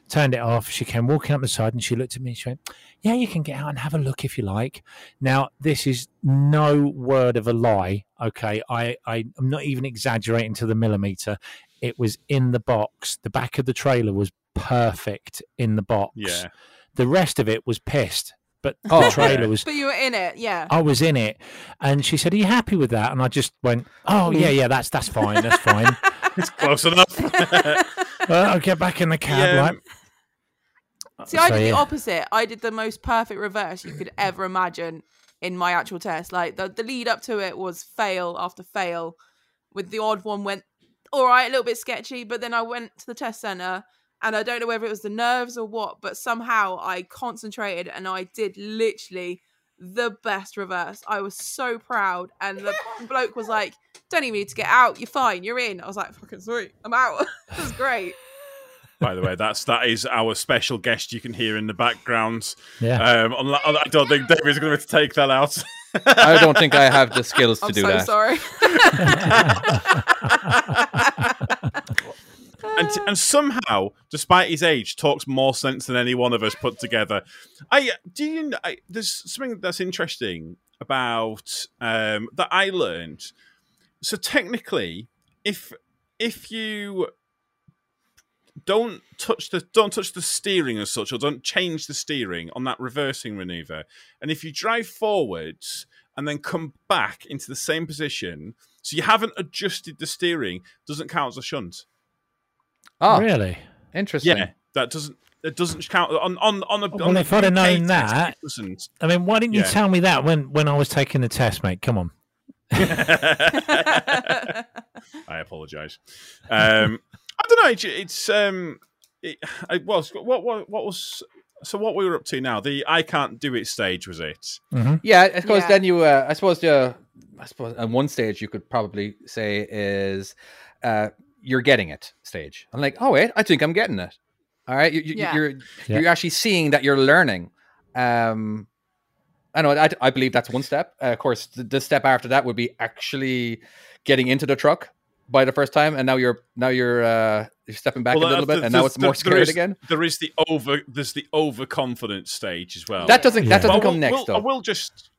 turned it off. She came walking up the side and she looked at me. She went, "Yeah, you can get out and have a look if you like." Now, this is no word of a lie. Okay, I, I I'm not even exaggerating to the millimeter. It was in the box. The back of the trailer was perfect in the box. Yeah. The rest of it was pissed, but Oh, the trailer was But you were in it, yeah. I was in it, and she said, "Are you happy with that?" And I just went, "Oh yeah, yeah, that's that's fine, that's fine." It's close enough. well, I'll get back in the cab, Yeah. right? See, I So, did the opposite. I did the most perfect reverse you could ever imagine in my actual test. Like the, the lead up to it was fail after fail, with the odd one went all right, a little bit sketchy, but then I went to the test center and I don't know whether it was the nerves or what, but somehow I concentrated and I did literally the best reverse. I was so proud, and the bloke was like, "Don't even need to get out. You're fine. You're in." I was like, "Fucking sweet. I'm out." it was great. By the way, that's that is our special guest. You can hear in the background. Yeah. Um, I don't think David's going to take that out. I don't think I have the skills to I'm do so that. sorry. And, and somehow, despite his age, talks more sense than any one of us put together. I do you. I, there's something that's interesting about um, that I learned. So technically, if if you don't touch the don't touch the steering as such, or don't change the steering on that reversing maneuver. And if you drive forwards and then come back into the same position, so you haven't adjusted the steering, doesn't count as a shunt. Oh, Really? interesting. Yeah, that doesn't it doesn't count on on on the. Well, on if the I'd have UK known that- it doesn't. I mean, why didn't you Yeah. tell me that when when I was taking the test, mate? Come on. I apologise. Um, I don't know. It's, it's um, it, I, well, what what what was so what we were up to now? The I can't do it stage was it? hmm Yeah, I suppose Yeah. then you, uh, I suppose, uh, I suppose at one stage you could probably say is, uh, you're getting it stage. I'm like, oh wait, I think I'm getting it. All right, you, you, Yeah. you're Yeah. you're actually seeing that you're learning. Um, I know. I, I believe that's one step. Uh, of course, the, the step after that would be actually getting into the truck by the first time, and now you're now you're uh, you're stepping back Well, a little uh, bit, th- and now there's- it's more there- there scared is- again. There is the over there's the overconfidence stage as well. That doesn't Yeah. that doesn't will- come next will- though. I will just.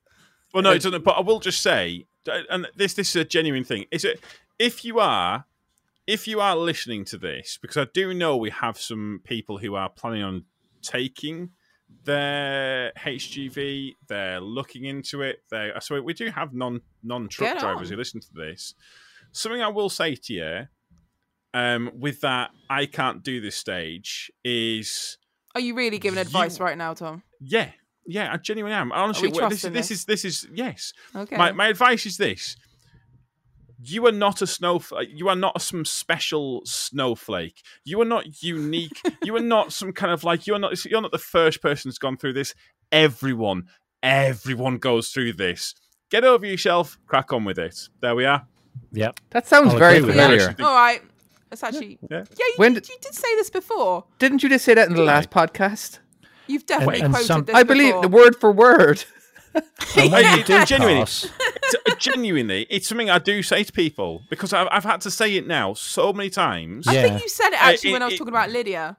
Well, no, it doesn't. But I will just say, and this this is a genuine thing. Is it if you are if you are listening to this, because I do know we have some people who are planning on taking their HGV, they're looking into it. They so we do have non non truck drivers who listen to this. Something I will say to you, um, with that I can't do this stage is Are you really giving advice You- right now, Tom? yeah, yeah, I genuinely am. Honestly, this, this this? is this is yes. Okay. My my advice is this: you are not a snowflake. Uh, you are not some special snowflake. You are not unique. you are not some kind of like you're not. You're not the first person who's gone through this. Everyone, everyone goes through this. Get over yourself. Crack on with it. There we are. Yeah, that sounds I'll very agree with that. familiar. All right. That's actually. Yeah. Yeah, you, When did, did- you did say this before. Didn't you just say that in the last podcast? You've definitely and quoted some- this I believe before. the word for word. And when you It- do genuinely, pass, genuinely, it's something I do say to people because I've, I've had to say it now so many times. I Yeah. think you said it uh, actually it- when I was it- talking about Lydia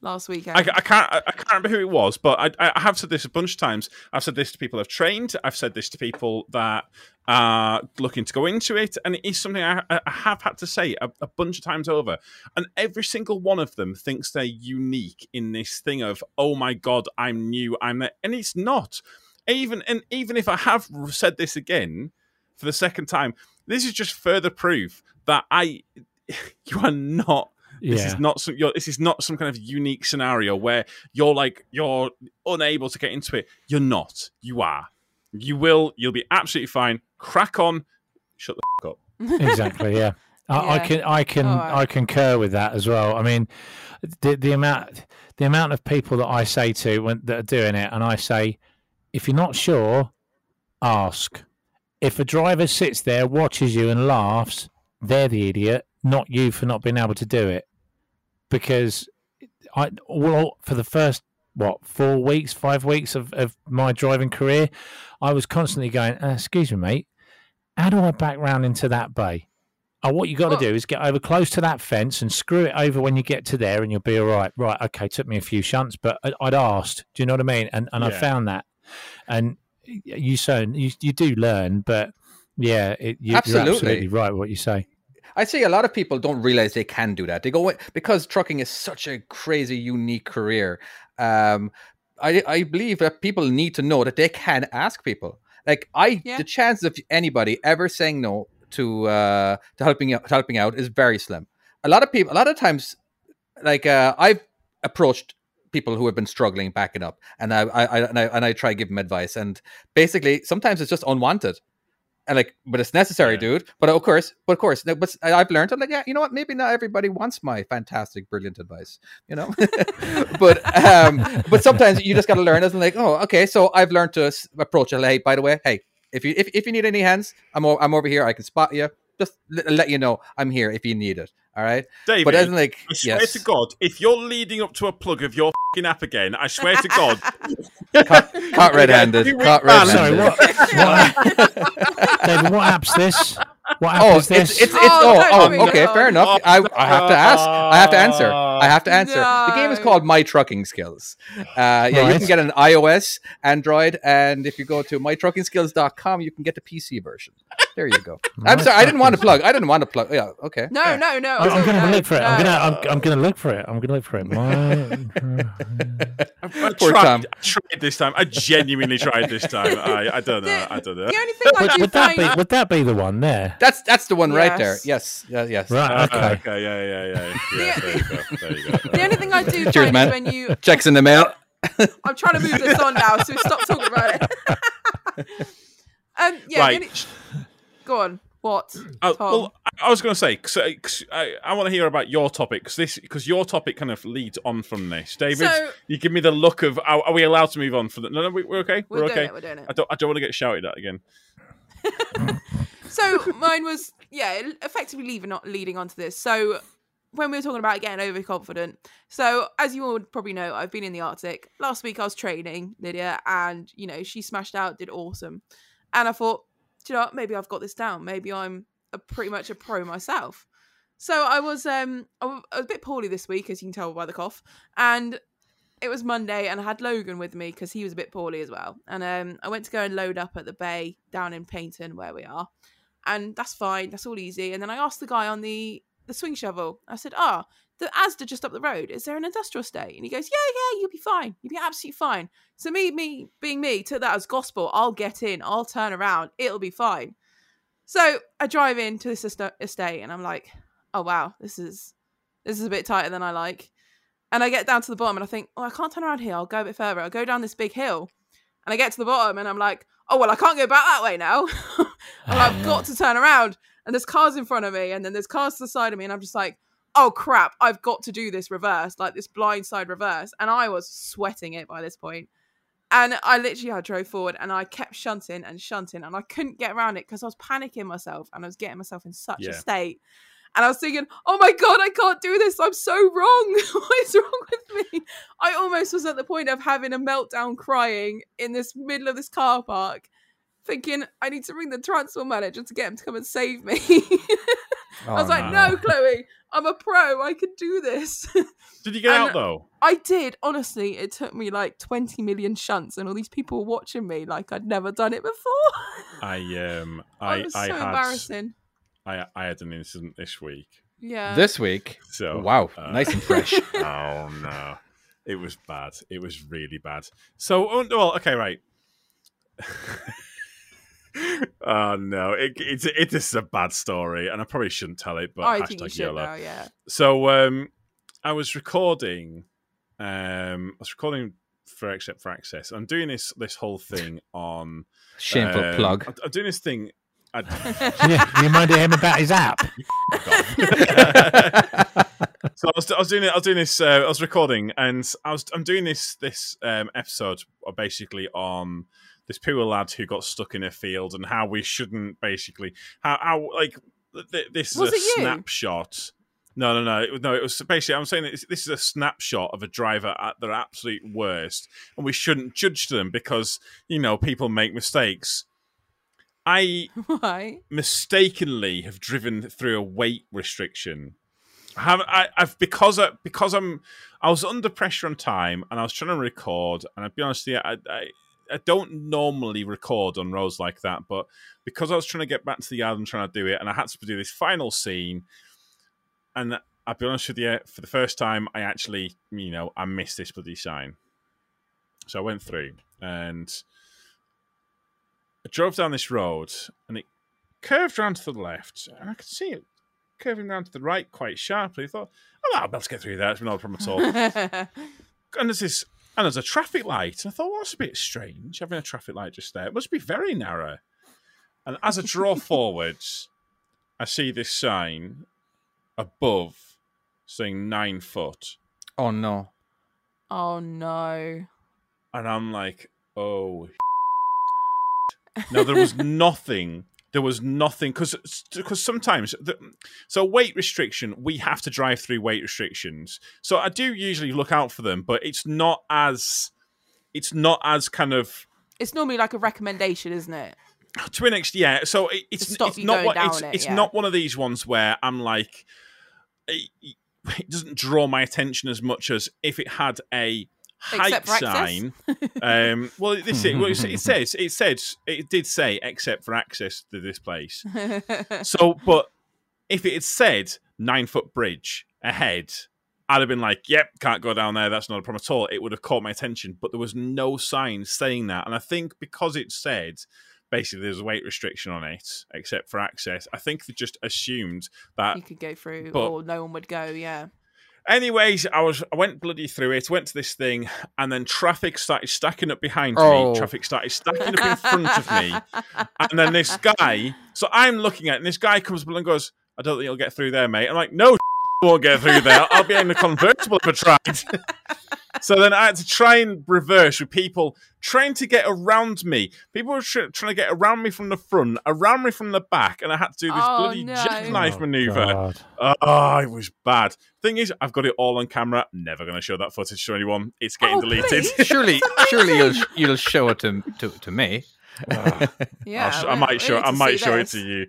last weekend. I, I can't. I, I can't remember who it was, but I, I have said this a bunch of times. I've said this to people I've trained. I've said this to people that are looking to go into it, and it is something I, I have had to say a, a bunch of times over. And every single one of them thinks they're unique in this thing of, "Oh my god, I'm new, I'm there," and it's not. Even and even if I have said this again for the second time, this is just further proof that I, you are not this yeah. is not some. You're, this is not some kind of unique scenario where you're like you're unable to get into it. You're not. You are. You will. You'll be absolutely fine. Crack on. Shut the fuck up. exactly yeah. I, I can I can All right. I concur with that as well. I mean, the the amount the amount of people that I say to when that are doing it, and I say, if you're not sure, ask. If a driver sits there, watches you, and laughs, they're the idiot, not you for not being able to do it. Because I well for the first what four weeks, five weeks of, of my driving career, I was constantly going, uh, "Excuse me, mate, how do I back round into that bay?" Oh, what you got to Well- do is get over close to that fence and screw it over when you get to there, and you'll be all right. Right? Okay, took me a few shunts, but I'd asked. Do you know what I mean? And and I found that, and you so you you do learn, but yeah, it, you, Absolutely. you're absolutely right. What you say. I see a lot of people don't realize they can do that. They go because trucking is such a crazy, unique career. Um, I I believe that people need to know that they can ask people. Like I, Yeah. the chances of anybody ever saying no to uh to helping out, to helping out is very slim. A lot of people, a lot of times, like uh, I've approached people who have been struggling backing up, and I, I, I and I and I try to give them advice, and basically sometimes it's just unwanted and like, but it's necessary, Yeah. dude. But of course, but of course, but I've learned. I'm like, yeah, you know what? Maybe not everybody wants my fantastic, brilliant advice, you know. but um, but sometimes you just got to learn. As like, oh, okay. So I've learned to approach it. Hey, by the way, hey, if you if, if you need any hands, I'm o- I'm over here. I can spot you. Just l- let you know I'm here if you need it. All right. David, But as in, like, I swear yes, to God, if you're leading up to a plug of your fucking app again, I swear to God, caught, caught red-handed. You Caught went back. Sorry, red-handed. what? what David, what app's this? What app Oh, is this? it's it's Oh, oh, oh okay, fair enough. I I have to ask. I have to answer. I have to answer. The game is called My Trucking Skills. Uh, yeah, you can get an iOS, Android, and if you go to mytruckingskills.com, you can get the PC version. There you go. I'm sorry. I didn't want to plug. I didn't want to plug. Yeah. Okay. No, Yeah. no, no. I'm, I'm gonna no, look for it. I'm gonna. I'm, I'm gonna look for it. I'm gonna look for it. My- I, I Poor tried, Tom. I tried this time. I genuinely tried this time. I, I don't know. I don't know. The only thing I would, do would that be? Would that be the one there? That's that's the one right there. Yes. Yes. Yeah, yes. Right. Uh, Okay. okay. Yeah. Yeah. Yeah. Yeah. There you go. There you go. the only thing I do Cheers, find man. when you Checks in the mail. I'm trying to move this on now, so stop talking about it. um, yeah. Right. the only- Go on. What? Uh, Tom? well, I- was going to say, cause, I- 'cause I, I want to hear about your topic because this, because your topic kind of leads on from this. David, So- you give me the look of, are, are we allowed to move on? For the, no, no, we, we're okay. We're, doing okay. it. We're doing it. I don't, I don't want to get shouted at again. So mine was yeah, effectively leaving not leading onto this. So when we were talking about getting overconfident, so as you all would probably know, I've been in the Arctic. Last week I was training Lydia, and you know she smashed out, did awesome, and I thought, you know, maybe I've got this down. Maybe I'm a pretty much a pro myself. So I was um I was a bit poorly this week, as you can tell by the cough, and it was Monday, and I had Logan with me because he was a bit poorly as well. And um I went to go and load up at the bay down in Paignton where we are, and that's fine, that's all easy. And then I asked the guy on the the swing shovel, I said, "Ah, the Asda just up the road. Is there an industrial estate?" And he goes, "Yeah, yeah, you'll be fine. You'll be absolutely fine." So me, me being me, took that as gospel. I'll get in. I'll turn around. It'll be fine. So I drive into this estate, and I'm like, "Oh wow, this is this is a bit tighter than I like." And I get down to the bottom, and I think, "Oh, I can't turn around here. I'll go a bit further. I'll go down this big hill." And I get to the bottom, and I'm like, "Oh well, I can't go back that way now. I've oh, got to turn around." And there's cars in front of me, and then there's cars to the side of me, and I'm just like, "Oh crap! I've got to do this reverse, like this blind side reverse." And I was sweating it by this point. And I literally I drove forward and I kept shunting and shunting and I couldn't get around it because I was panicking myself and I was getting myself in such Yeah. a state. And I was thinking, oh my God, I can't do this. I'm so wrong. what is wrong with me? I almost was at the point of having a meltdown crying in this middle of this car park, thinking I need to ring the transport manager to get him to come and save me. I was Oh, like, no. no, Chloe, I'm a pro. I can do this. Did you get out though? I did. Honestly, it took me like 20 million shunts, and all these people were watching me like I'd never done it before. I um, I, was I so had, embarrassing. I, I had an incident this week. Yeah. This week. So Wow. uh, Nice and fresh. oh no, it was bad. It was really bad. So, oh, well, okay, right. Oh no, it, it's it is a bad story, and I probably shouldn't tell it. But I think you hashtag should yellow. now, yeah. So, um, I was recording. Um, I was recording for Except for Access. I'm doing this this whole thing on. Shameful um, plug. I'm, I'm doing this thing. I, yeah, you reminded him about his app. so I was, I was doing it. I was doing this. Uh, I was recording, and I was. I'm doing this. This um, episode uh, basically on this poor lad who got stuck in a field and how we shouldn't basically how how like th- this is Was a it you? snapshot. No, no, no, it, no. It was basically. I'm saying this, this is a snapshot of a driver at their absolute worst, and we shouldn't judge them because you know people make mistakes. I Why? mistakenly have driven through a weight restriction. I have I, I've because I because I'm I was under pressure on time and I was trying to record and I'll be honest with you, I, I I don't normally record on roads like that, but because I was trying to get back to the yard and trying to do it, and I had to do this final scene, and I'll be honest with you, for the first time, I actually, you know, I missed this bloody sign. So I went through and I drove down this road and it curved round to the left, and I could see it curving round to the right quite sharply. I thought, oh, I'll be able to get through there. It's no problem at all. and there's this, and there's a traffic light. And I thought, well, that's a bit strange having a traffic light just there. It must be very narrow. And as I draw forwards, I see this sign above saying nine foot. Oh no. oh no. And I'm like, oh. now there was nothing. There was nothing because because sometimes the, so weight restriction we have to drive through weight restrictions. So I do usually look out for them, but it's not as it's not as kind of It's normally like a recommendation, isn't it? to an extent. Yeah. So it, it's it's not what it's it, it's yeah. not one of these ones where I'm like it, it doesn't draw my attention as much as if it had a for sign. um, well, this it, well, it says it says it did say except for access to this place. So, but if it had said nine foot bridge ahead, I'd have been like, "Yep, can't go down there. That's not a problem at all." It would have caught my attention, but there was no sign saying that, and I think because it said basically there's a weight restriction on it except for access, I think they just assumed that you could go through, but- or no one would go. Yeah. Anyways, I was I went bloody through it, went to this thing, and then traffic started stacking up behind Oh. me. Traffic started stacking up in front of me, and then this guy. So I'm looking at, it, and this guy comes up and goes, "I don't think you'll get through there, mate." I'm like, "No, you won't get through there. I'll be in the convertible if I tried." so then I had to try and reverse with people trying to get around me. People were tr- trying to get around me from the front, around me from the back, and I had to do this Oh, bloody no. jackknife Oh, maneuver. God. Oh, it was bad. Thing is, I've got it all on camera. Never going to show that footage to anyone. It's getting Oh, deleted. surely, surely you'll you'll show it to to, to me. Yeah. I'll sh- I might show. I might show this. it to you.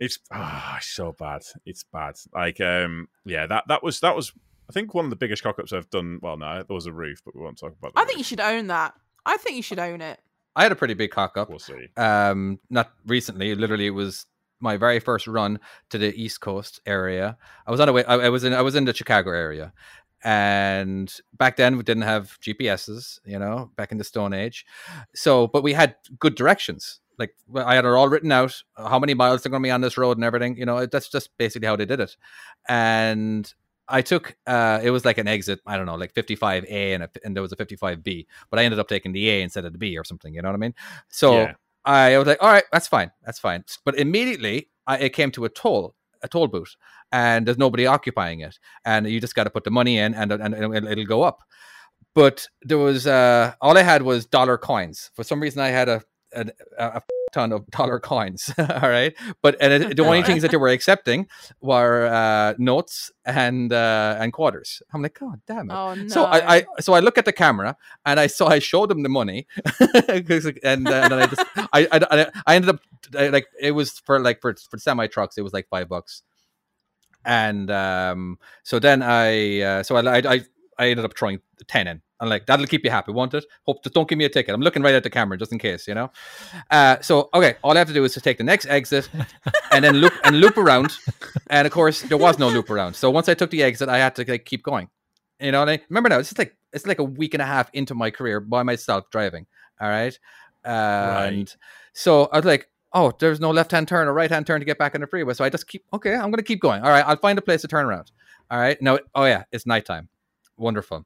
It's ah, it's so bad. It's bad. Like um, yeah. That that was that was. I think one of the biggest cock ups I've done. Well, no, there was a roof, but we won't talk about. The I think you should own that. I think you should own it. I had a pretty big cock up. We'll see. um not recently literally it was my very first run to the east coast area i was on a way I, I was in i was in the chicago area and back then we didn't have gps's you know back in the stone age so but we had good directions like i had it all written out how many miles they're going to be on this road and everything you know that's just basically how they did it and I took uh it was like an exit, I don't know, like 55A and a, and there was a 55B, but I ended up taking the A instead of the B or something, you know what I mean? So Yeah. I was like, all right, that's fine, that's fine. But immediately I, it came to a toll, a toll booth, and there's nobody occupying it, and you just got to put the money in, and and it'll, it'll go up. But there was uh, all I had was dollar coins. For some reason, I had a a, a ton of dollar coins. all right, but and it, the only things that they were accepting were uh, notes and uh, and quarters. I'm like, God damn it! Oh no. So I, I so I look at the camera and I saw I showed them the money, and, uh, and then I just I, I I I ended up I, like it was for like for for semi trucks it was like five bucks, and um so then I uh, so I, I I ended up throwing ten in. I'm like that'll keep you happy, won't it? Hope just don't give me a ticket. I'm looking right at the camera just in case, you know. Uh, so okay, all I have to do is to take the next exit and then loop and loop around, and of course there was no loop around. So once I took the exit, I had to like keep going. You know, and I remember now it's just like it's like a week and a half into my career by myself driving. All right, and so I was like, oh, there's no left hand turn or right hand turn to get back on the freeway. So I just keep okay, I'm gonna keep going. All right, I'll find a place to turn around. All right, now oh yeah, it's nighttime. Wonderful.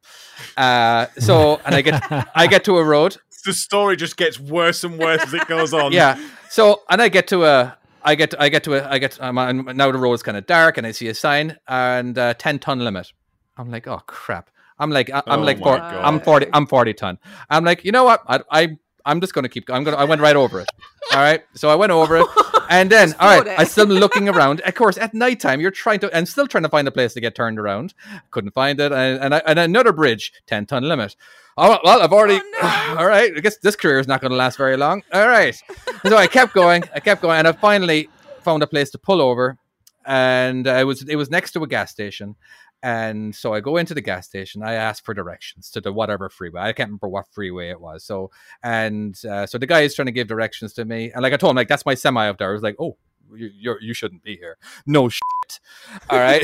Uh, so and I get I get to a road. The story just gets worse and worse as it goes on. Yeah. So and I get to a I get I get to a I get I'm now the road is kind of dark and I see a sign and uh, 10 ton limit. I'm like, oh crap. I'm like I- I'm Oh like my four, God. I'm 40 I'm 40 ton. I'm like, you know what? I I I'm just gonna keep. I'm gonna. I went right over it. All right. So I went over it, and then all right. floored it. I still looking around. Of course, at nighttime, you're trying to. I'm still trying to find a place to get turned around. Couldn't find it, and and, I, and another bridge, ten ton limit. Oh well, I've already. Oh, no. all right. I guess this career is not going to last very long. All right. so I kept going. I kept going, and I finally found a place to pull over, and uh, it was it was next to a gas station. And so I go into the gas station. I ask for directions to the whatever freeway. I can't remember what freeway it was. So and uh, so the guy is trying to give directions to me. And like I told him, like that's my semi up there. I was like, oh, you you're, shouldn't be here. No shit. All right.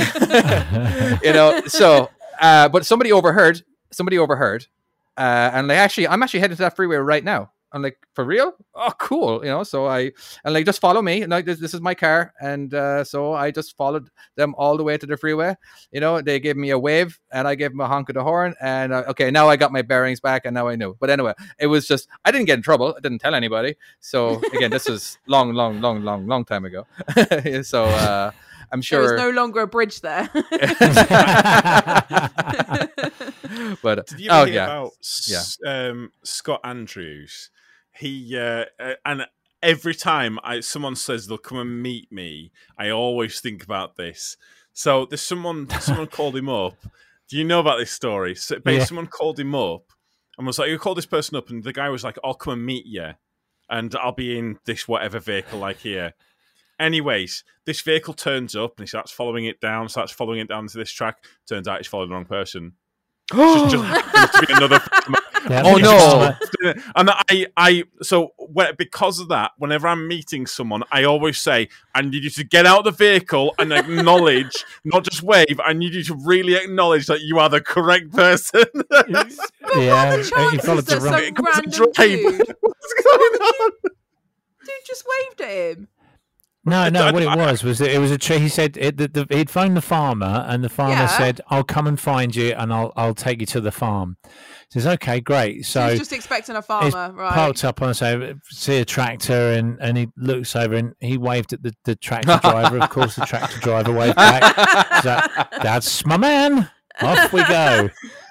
you know. So, uh, but somebody overheard. Somebody overheard. Uh, and like actually, I'm actually heading to that freeway right now. I'm like, for real? Oh, cool. You know, so I and like just follow me. And like this, this is my car, and uh, so I just followed them all the way to the freeway. You know, they gave me a wave, and I gave them a honk of the horn, and uh, okay, now I got my bearings back, and now I knew. But anyway, it was just I didn't get in trouble. I didn't tell anybody. So again, this is long, long, long, long, long time ago. so uh, I'm There sure. is no longer a bridge there. but Did you oh hear yeah, about S- um, Scott Andrews? He uh, uh, and every time I someone says they'll come and meet me, I always think about this. So there's someone someone called him up. Do you know about this story? So, basically, Yeah. someone called him up and was like, "You call this person up," and the guy was like, "I'll come and meet you, and I'll be in this whatever vehicle like here." Anyways, this vehicle turns up and he starts following it down, starts following it down to this track. Turns out he's following the wrong person. Just, just be another. Yeah, Oh, no. and I, I, so whe- because of that, whenever I'm meeting someone, I always say, "I need you to get out of the vehicle and acknowledge, not just wave. I need you to really acknowledge that you are the correct person." Yeah, he Chances followed the that wrong. some Because random dude, What's going on? dude just waved at him. No, no. What it was was that it was a tree. He said it, the, the, he'd phoned the farmer, and the farmer Yeah. said, "I'll come and find you, and I'll I'll take you to the farm." He says, "Okay, great." So he's just expecting a farmer, right? parked up on so see a tractor, and and he looks over and he waved at the, the tractor driver. of course, the tractor driver waved back. So, That's my man. Off we go.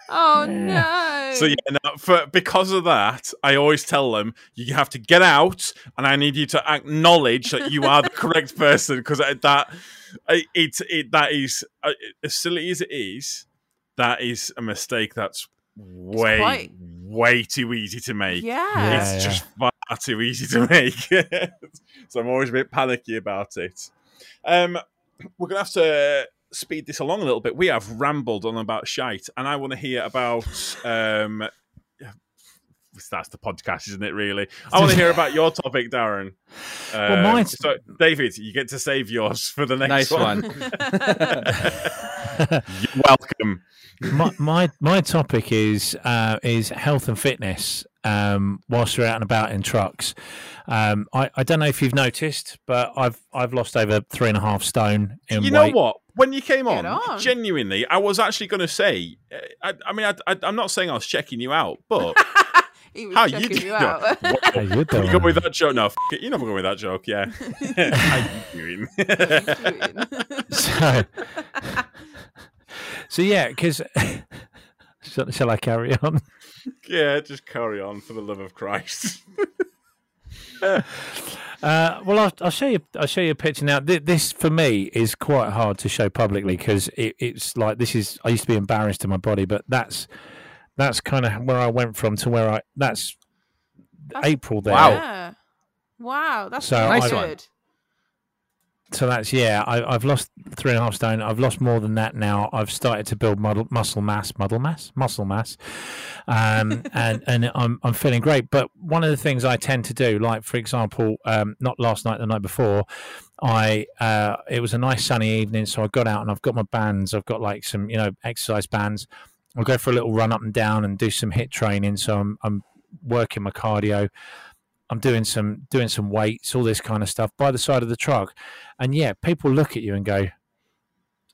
Oh no! So yeah, no, for because of that, I always tell them you have to get out, and I need you to acknowledge that you are the correct person because that I- it it that is uh, as silly as it is, that is a mistake that's way quite- way too easy to make. yeah. Yeah. It's just far too easy to make. so I'm always a bit panicky about it. Um, we're gonna have to speed this along a little bit. We have rambled on about shite, and I want to hear about. Um, that's the podcast, isn't it? Really, I want to hear about your topic, Darren. Well, Um, mine's- so, David, you get to save yours for the next Nice one. one. You're welcome. my, my my topic is uh, is health and fitness. Um, whilst we're out and about in trucks, um, I, I don't know if you've noticed, but I've I've lost over three and a half stone in you know what? When you came on, on. genuinely, I was actually going to say. uh, I, I mean, I, I, I'm not saying I was checking you out, but he was how you checking doing? you out. Wow. How you You doing? go with that joke? No, f- it, you're never going with that joke. Yeah. how you doing? so, so yeah, because shall, shall I carry on? yeah, just carry on for the love of Christ. Uh, well, I'll, I'll show you. I'll show you a picture now. Th- This for me is quite hard to show publicly because it, it's like this is. I used to be embarrassed in my body, but that's that's kind of where I went from to where I. That's, That's- April there. Wow. Yeah. Wow, that's So Nice good. So that's yeah. I, I've lost three and a half stone. I've lost more than that now. I've started to build muddle, muscle mass, muddle mass, muscle mass, um, and and I'm I'm feeling great. But one of the things I tend to do, like for example, um, not last night, the night before, I uh, it was a nice sunny evening, so I got out and I've got my bands. I've got like some you know exercise bands. I'll go for a little run up and down and do some HIIT training. So I'm I'm working my cardio. I'm doing some doing some weights, all this kind of stuff by the side of the truck. And yeah, people look at you and go,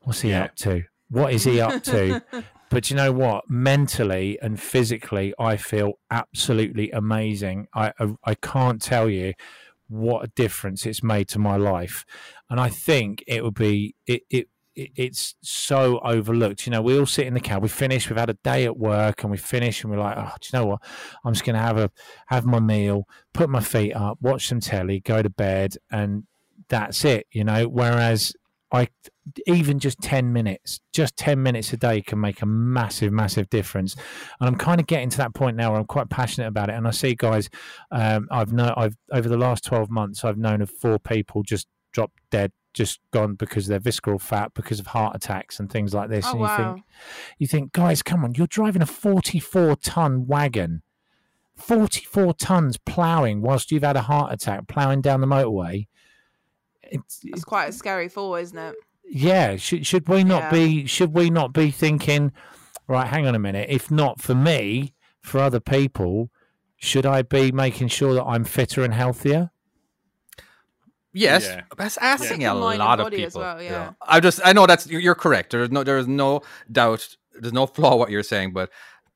"What's he Yeah. up to? What is he up to?" but you know what? Mentally and physically, I feel absolutely amazing. I I, I can't tell you what a difference it's made to my life. And I think it would be it it. It- It's so overlooked. You know, we all sit in the cab. We finish. We've had a day at work, and we finish, and we're like, "Oh, do you know what? I'm just going to have a have my meal, put my feet up, watch some telly, go to bed, and that's it. You know. Whereas I even just 10 minutes just 10 minutes a day can make a massive massive difference and i'm kind of getting to that point now where i'm quite passionate about it and i see guys um, i've known i've over the last 12 months i've known of four people just drop dead just gone because they're visceral fat because of heart attacks and things like this Oh and you wow. think you think guys come on you're driving a 44 ton wagon 44 tons plowing whilst you've had a heart attack plowing down the motorway it's, That's quite a scary thought, isn't it? yeah should, should we not Yeah. be should we not be thinking right hang on a minute if not for me for other people should i be making sure that i'm fitter and healthier Yes, Yeah. that's asking Yeah. a Mind and lot of people. as well, you yeah. I just, I know that's you're, you're correct. There's no, there's no doubt. There's no flaw what you're saying, but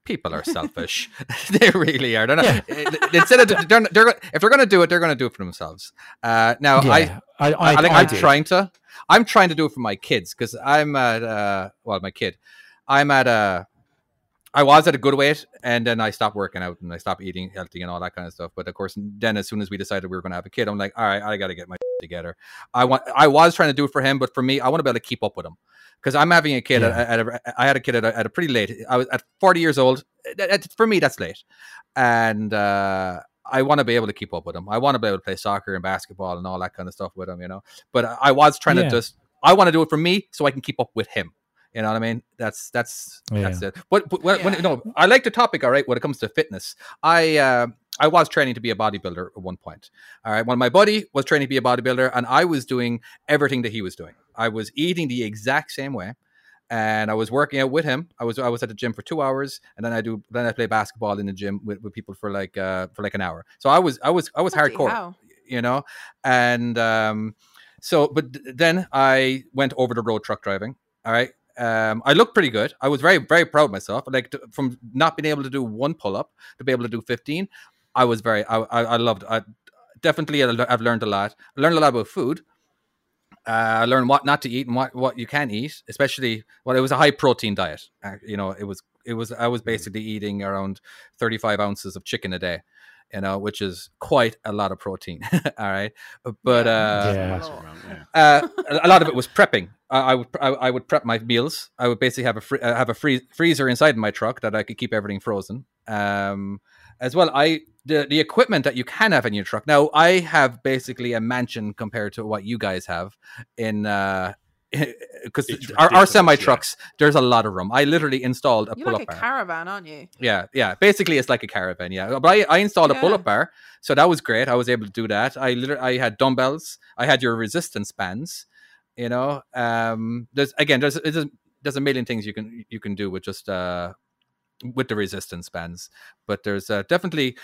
people are selfish. they really are. They're not. eh, Instead of they're, they're if they're going to do it, they're going to do it for themselves. Uh, now, I, yeah i i, I, I, like, I'm trying to. I'm trying to do it for my kids because I'm at uh, well, my kid. I'm at a. I was at a good weight, and then I stopped working out and I stopped eating healthy and all that kind of stuff. But of course, then as soon as we decided we were going to have a kid, I'm like, all right, I got to get my together. I want. I was trying to do it for him, but for me, I want to be able to keep up with him because I'm having a kid. Yeah. At, at a, I had a kid at a, at a pretty late. I was at 40 years old. For me, that's late, and uh, I want to be able to keep up with him. I want to be able to play soccer and basketball and all that kind of stuff with him, you know. But I- I was trying Yeah. to just. I want to do it for me so I can keep up with him. You know what I mean? That's that's Yeah. that's it. But, but when, when no, I like the topic. All right, when it comes to fitness, I uh, I was training to be a bodybuilder at one point. All right, when my buddy was training to be a bodybuilder, and I was doing everything that he was doing. I was eating the exact same way, and I was working out with him. I was I was at the gym for two hours, and then I do then I play basketball in the gym with, with people for like uh, for like an hour. So I was I was I was Bloody hardcore hell. you know and um so but then i went over the road truck driving all right um i looked pretty good. I was very very proud of myself. Like to, from not being able to do one pull-up to be able to do 15 i was very i i, I loved i definitely i've learned a lot. I learned a lot about food. Uh, I learned what not to eat and what, what you can eat, especially well, it was a high protein diet. Uh, you know, it was it was I was basically eating around 35 ounces of chicken a day, you know, which is quite a lot of protein. All right, but uh, Yeah. Massive amount, yeah. uh, a- a lot of it was prepping. I, I would I, I would prep my meals. I would basically have a free, uh, have a free, freezer inside my truck that I could keep everything frozen. Um, as well, I the the equipment that you can have in your truck. Now, I have basically a mansion compared to what you guys have in. Uh, because our, our ridiculous, semi yeah. trucks, there's a lot of room. I literally installed a pull up bar. You're pull up like a bar. caravan, aren't you? Yeah, yeah. Basically, it's like a caravan. Yeah, but I, I installed a pull-up bar, so that was great. I was able to do that. I literally, I had dumbbells. I had your resistance bands. You know, um, there's again, there's there's a, there's a million things you can you can do with just uh with the resistance bands, but there's uh, definitely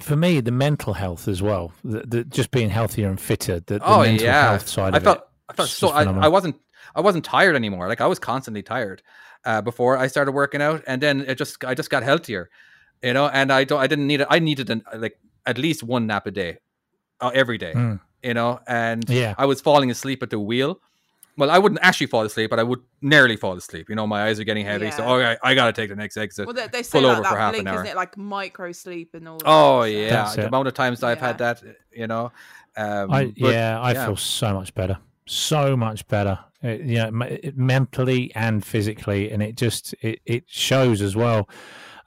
For me, the mental health as well, the, the, just being healthier and fitter, the, the oh mental yeah. health side I of felt it. I felt it's so I, I wasn't I wasn't tired anymore. Like I was constantly tired uh, before I started working out, and then it just I just got healthier, you know. And I don't I didn't need it. I needed an, like at least one nap a day, uh, every day, Mm. you know. And Yeah. I was falling asleep at the wheel. Well, I wouldn't actually fall asleep, but I would nearly fall asleep. You know, my eyes are getting heavy, so Yeah. oh, I, I got to take the next exit. Well, they, they say pull like over that for half blink, an hour. isn't it? Like micro sleep and all. oh stuff. yeah, That's the amount of times I've had that, you know. Um, I, but yeah, I yeah. feel so much better, so much better. Uh, you know, it- mentally and physically, and it just it, it shows as well.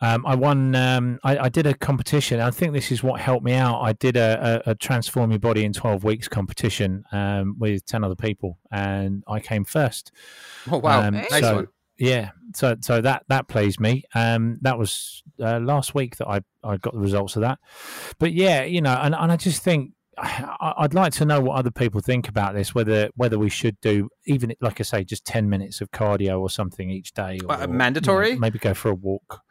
Um, I won. Um, I, I did a competition. I think this is what helped me out. I did a, a, a transform your body in twelve weeks competition um, with ten other people, and I came first. Oh wow, Um, nice so- one. Yeah, so so that that pleased me. Um, that was uh, last week that I I got the results of that. But yeah, you know, and, and I just think I'd like to know what other people think about this. Whether whether we should do even like I say, just ten minutes of cardio or something each day. Or, Uh, you know, mandatory? maybe go for a walk.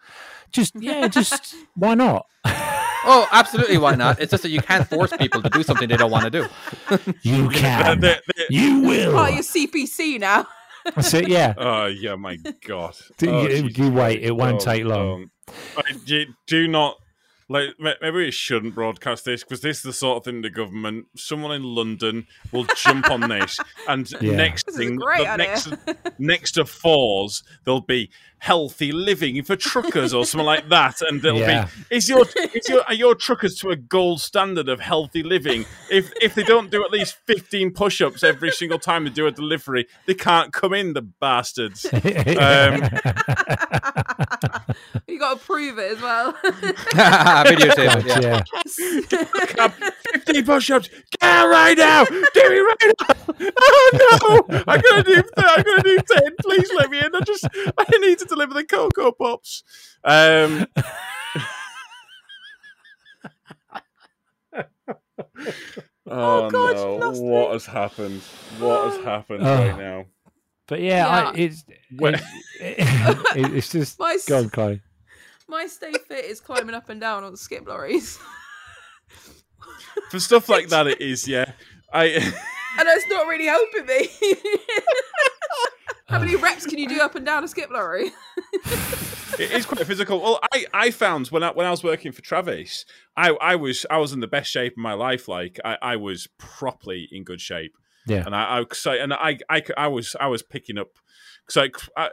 Just yeah, just why not? Oh, absolutely. Why not? It's just that you can't force people to do something they don't want to do. You Uh, can. the- the- You will. Oh, you're CPC now. That's it. Yeah. oh yeah, my god. Do Oh, you- you wait, it won't Oh, take long. um, I- do, do not like. Maybe we shouldn't broadcast this because this is the sort of thing the government, someone in London, will jump on this, and Yeah. next This thing, the next next to fours, there'll be healthy living for truckers or something like that, and there'll Yeah. be is your is your are your truckers to a gold standard of healthy living? If if they don't do at least fifteen push-ups every single time they do a delivery, they can't come in. The bastards. Um, you got to prove it as well. Videotape it, God, yeah. yeah. Come, 15 push-ups. Get out right now. Do it right now. Oh no! I'm gonna do. I'm gonna do ten. Please let me in. I just. I need to deliver the Coco Pops. Um. Oh, God, no! What me. has happened? What has happened Oh. right now? But yeah, I, Yeah. it's Well- it, it, it's just My go on, Chloe. My stay fit is climbing up and down on the skip lorries. For stuff like that, it is. Yeah. I. and it's not really helping me. How many reps can you do up and down a skip lorry? it is quite physical. Well, I, I found when I when I was working for Travis, I, I was I was in the best shape of my life. Like I, I was properly in good shape, Yeah. and I, I so, and I, I I was I was picking up because like I,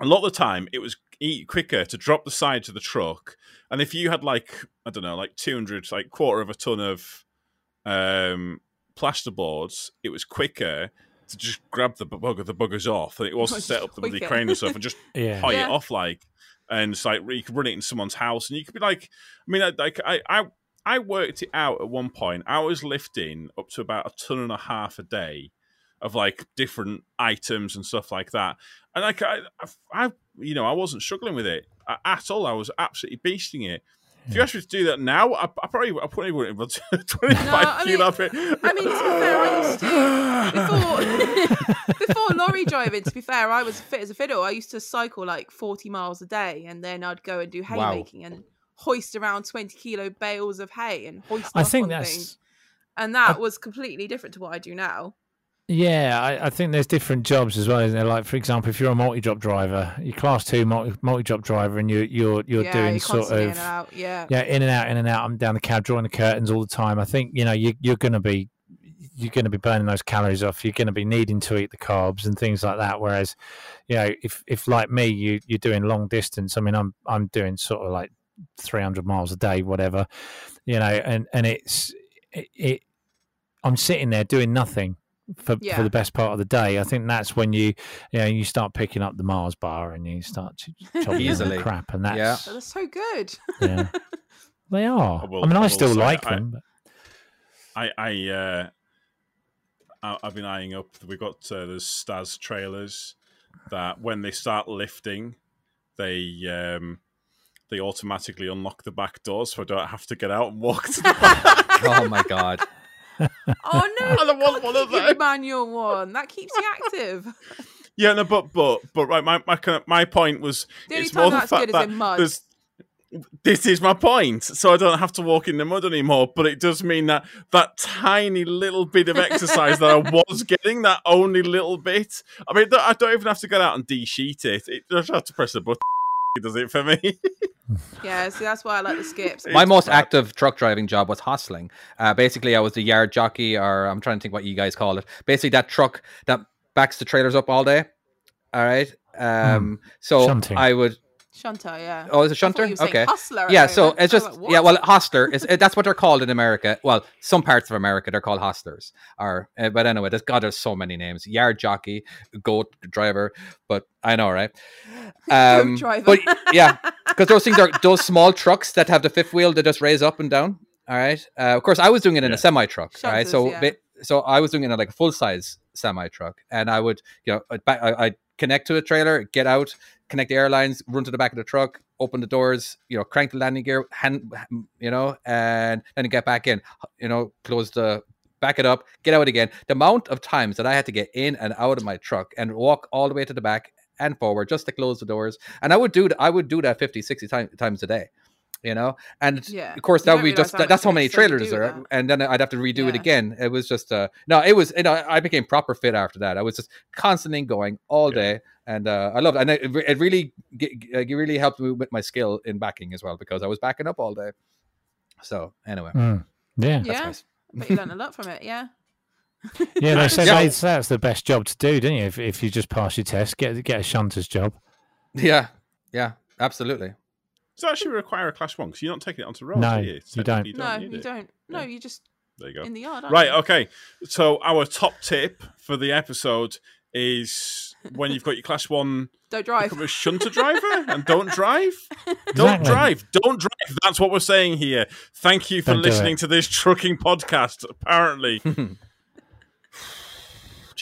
a lot of the time it was e- quicker to drop the side to the truck, and if you had like I don't know like two hundred like quarter of a ton of um plasterboards, it was quicker. To just grab the bugger, the buggers off, and it was to set up the bloody crane and stuff, and just Yeah. high Yeah. it off like and it's like you could run it in someone's house and you could be like i mean I- like i i i worked it out at one point i was lifting up to about a ton and a half a day of like different items and stuff like that. And like I, I, I you know, I wasn't struggling with it at all. I was absolutely beasting it. If you asked me to do that now, I, I probably, I probably wouldn't have able 25 No, I mean- kilo of. I mean, to be fair, I used to before before lorry driving. To be fair, I was fit as a fiddle. I used to cycle like forty miles a day, and then I'd go and do Wow. haymaking and hoist around twenty kilo bales of hay and hoist. I think that's things. and that was completely different to what I do now. Yeah, I, I think there's different jobs as well, isn't there? Like, for example, if you're a multi-drop driver, you're class two multi multi-drop driver, and you're you're you're yeah, doing you're sort of in and out. Yeah, yeah, in and out, in and out. I'm down the cab, drawing the curtains all the time. I think you know you, you're going to be you're going to be burning those calories off. You're going to be needing to eat the carbs and things like that. Whereas, you know, if if like me, you you're doing long distance. I mean, I'm I'm doing sort of like 300 miles a day, whatever, you know, and and it's it. it I'm sitting there doing nothing for, Yeah. for the best part of the day. I think that's when you, you know, you start picking up the Mars bar and you start ch- chopping Easily. the crap, and that's Yeah. But they're so good. yeah. They are. I will- I mean, I I still say like I- them. But... I, I, uh, I, I've been eyeing up. We've got uh, the Stas trailers that when they start lifting, they um, they automatically unlock the back doors, so I don't have to get out and walk to the back. Oh my god. Oh no! I don't want one of Keep your them. manual one. That keeps you active. yeah, no, but but but right, my my my point was The only it's time more the that's fact good is in mud. there's. This is my point, so I don't have to walk in the mud anymore. But it does mean that that tiny little bit of exercise that I was getting, that only little bit. I mean, I don't even have to get out and de-sheet it. It just have to press the button. It does it for me. Yeah, see, that's why I like the skips. My It's most crap. active truck driving job was hostling. Uh, basically, I was the yard jockey, or I'm trying to think what you guys call it. Basically, that truck that backs the trailers up all day. All right. Um, so Shunting. I would. Shunter, yeah. Oh, is it shunter? you were saying Okay. Hustler Yeah. So moment. it's just like, yeah. Well, hostler is it, that's what they're called in America. Well, some parts of America they're called hostlers. Or uh, but anyway, there's God, there's so many names. Yard jockey, goat driver. But I know, right? Um, driver. But yeah, because those things are those small trucks that have the fifth wheel that just raise up and down. All right. Uh, of course, I was doing it in Yeah. a semi truck. All right. So yeah. so I was doing it in like a full size semi truck, and I would you know I'd, I, I'd connect to a trailer, get out, connect the airlines, run to the back of the truck, open the doors, you know, crank the landing gear, hand, you know, and then get back in, you know, close the back it up, get out again. The amount of times that I had to get in and out of my truck and walk all the way to the back and forward just to close the doors. And I would do I would do that 50, 60 time, times a day. You know, and Yeah. of course that would be just that, that's how many extra trailers there, with and then I'd have to redo it again. It was just uh no, it was you know I became proper fit after that. I was just constantly going all Yeah. day, and uh, I loved it. And it, it really ge- ge- it really helped me with my skill in backing as well because I was backing up all day. So anyway, Mm. Yeah, that's yeah, nice. but you learn a lot from it. Yeah. yeah. They said Yeah. that's the best job to do, didn't you? If, if you just pass your test, get get a shunter's job. Yeah, yeah, absolutely. Does it actually require a class one? Because you're not taking it onto road, No, do you? you don't. Technically, no, need you it. don't. No, Yeah. you just There you go. in the yard. aren't Right, you? okay. So our top tip for the episode is when you've got your class one Don't drive. become a shunter driver and don't drive. Don't drive. Don't drive. That's what we're saying here. Thank you for Don't listening to this trucking podcast. Apparently.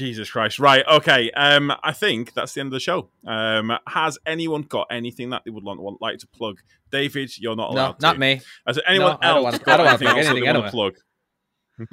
Jesus Christ. Right. Okay. Um, I think that's the end of the show. Um, has anyone got anything that they would want, want like to plug? David, you're not No, allowed not to. me. Has anyone No, I don't else I don't wanna anything plug else that anything wanna plug?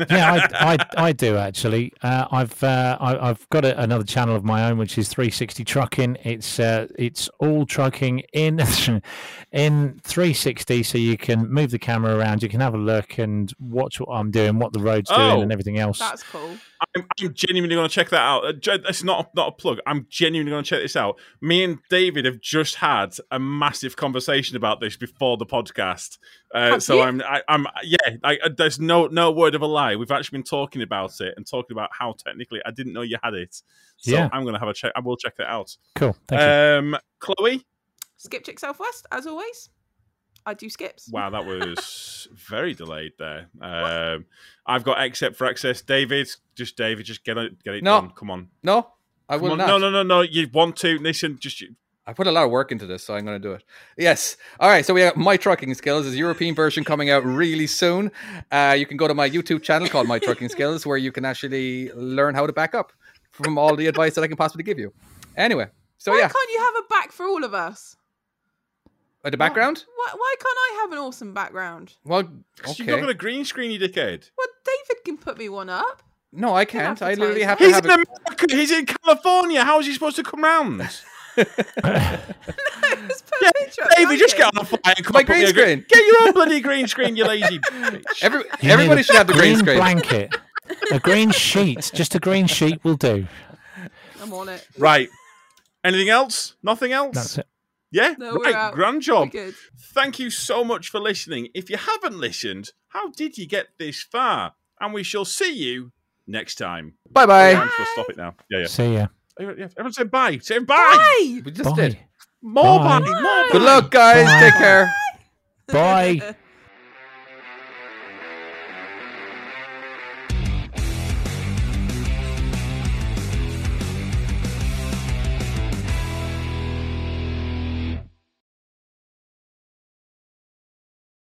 Yeah, I, I, I do actually. Uh, I've uh, I, I've got a, another channel of my own, which is 360 Trucking. It's uh, it's all trucking in in 360, so you can move the camera around, you can have a look and watch what I'm doing, what the road's Oh, doing, and everything else. That's cool. I'm, I'm genuinely going to check that out. Uh, It's not a, not a plug. I'm genuinely going to check this out. Me and David have just had a massive conversation about this before the podcast. Uh, so you? I'm, I, I'm, yeah. I, uh, there's no no word of a lie. We've actually been talking about it and talking about how technically I didn't know you had it. So Yeah. I'm going to have a check. I will check it out. cool. Thank you. Um, Chloe. Skip Chick Southwest, as always. I do skips. Wow, that was very delayed there. Um, I've got except for access. David, just David, just get it, get it No. done. Come on. No, I Come will on. not. No, no, no, no. You want to listen? Just I put a lot of work into this, so I'm going to do it. Yes. All right. So we have my trucking skills. Is European version coming out really soon. Uh, you can go to my YouTube channel called My Trucking Skills, where you can actually learn how to back up. from all the advice that I can possibly give you. Anyway, so why yeah, can't you have a back for all of us? uh, the background. Why, why can't I have an awesome background? Well, 'Cause okay. You've got a green screen, you dickhead. Well, David can put me one up. No, I can't. I literally that. have to He's have in it. America. He's in California. How is he supposed to come round? Just Yeah, a picture up, David, just get on the fire. come My green your gre- screen. Get your own bloody green screen, you lazy bitch. Every, You everybody should have the green screen. blanket. A green sheet. Just a green sheet will do. I'm on it. Right. Anything else? Nothing else? That's it. Yeah? No, we're right. out. Grand job. We're good. Thank you so much for listening. If you haven't listened, how did you get this far? And we shall see you next time. Bye bye. Yeah, I'm just stop it now. Yeah, yeah. See ya. Everyone yeah, say bye. Say bye. Bye. We just Bye. did. More bye. Bye. More Good luck, guys. Bye. Take care. Bye.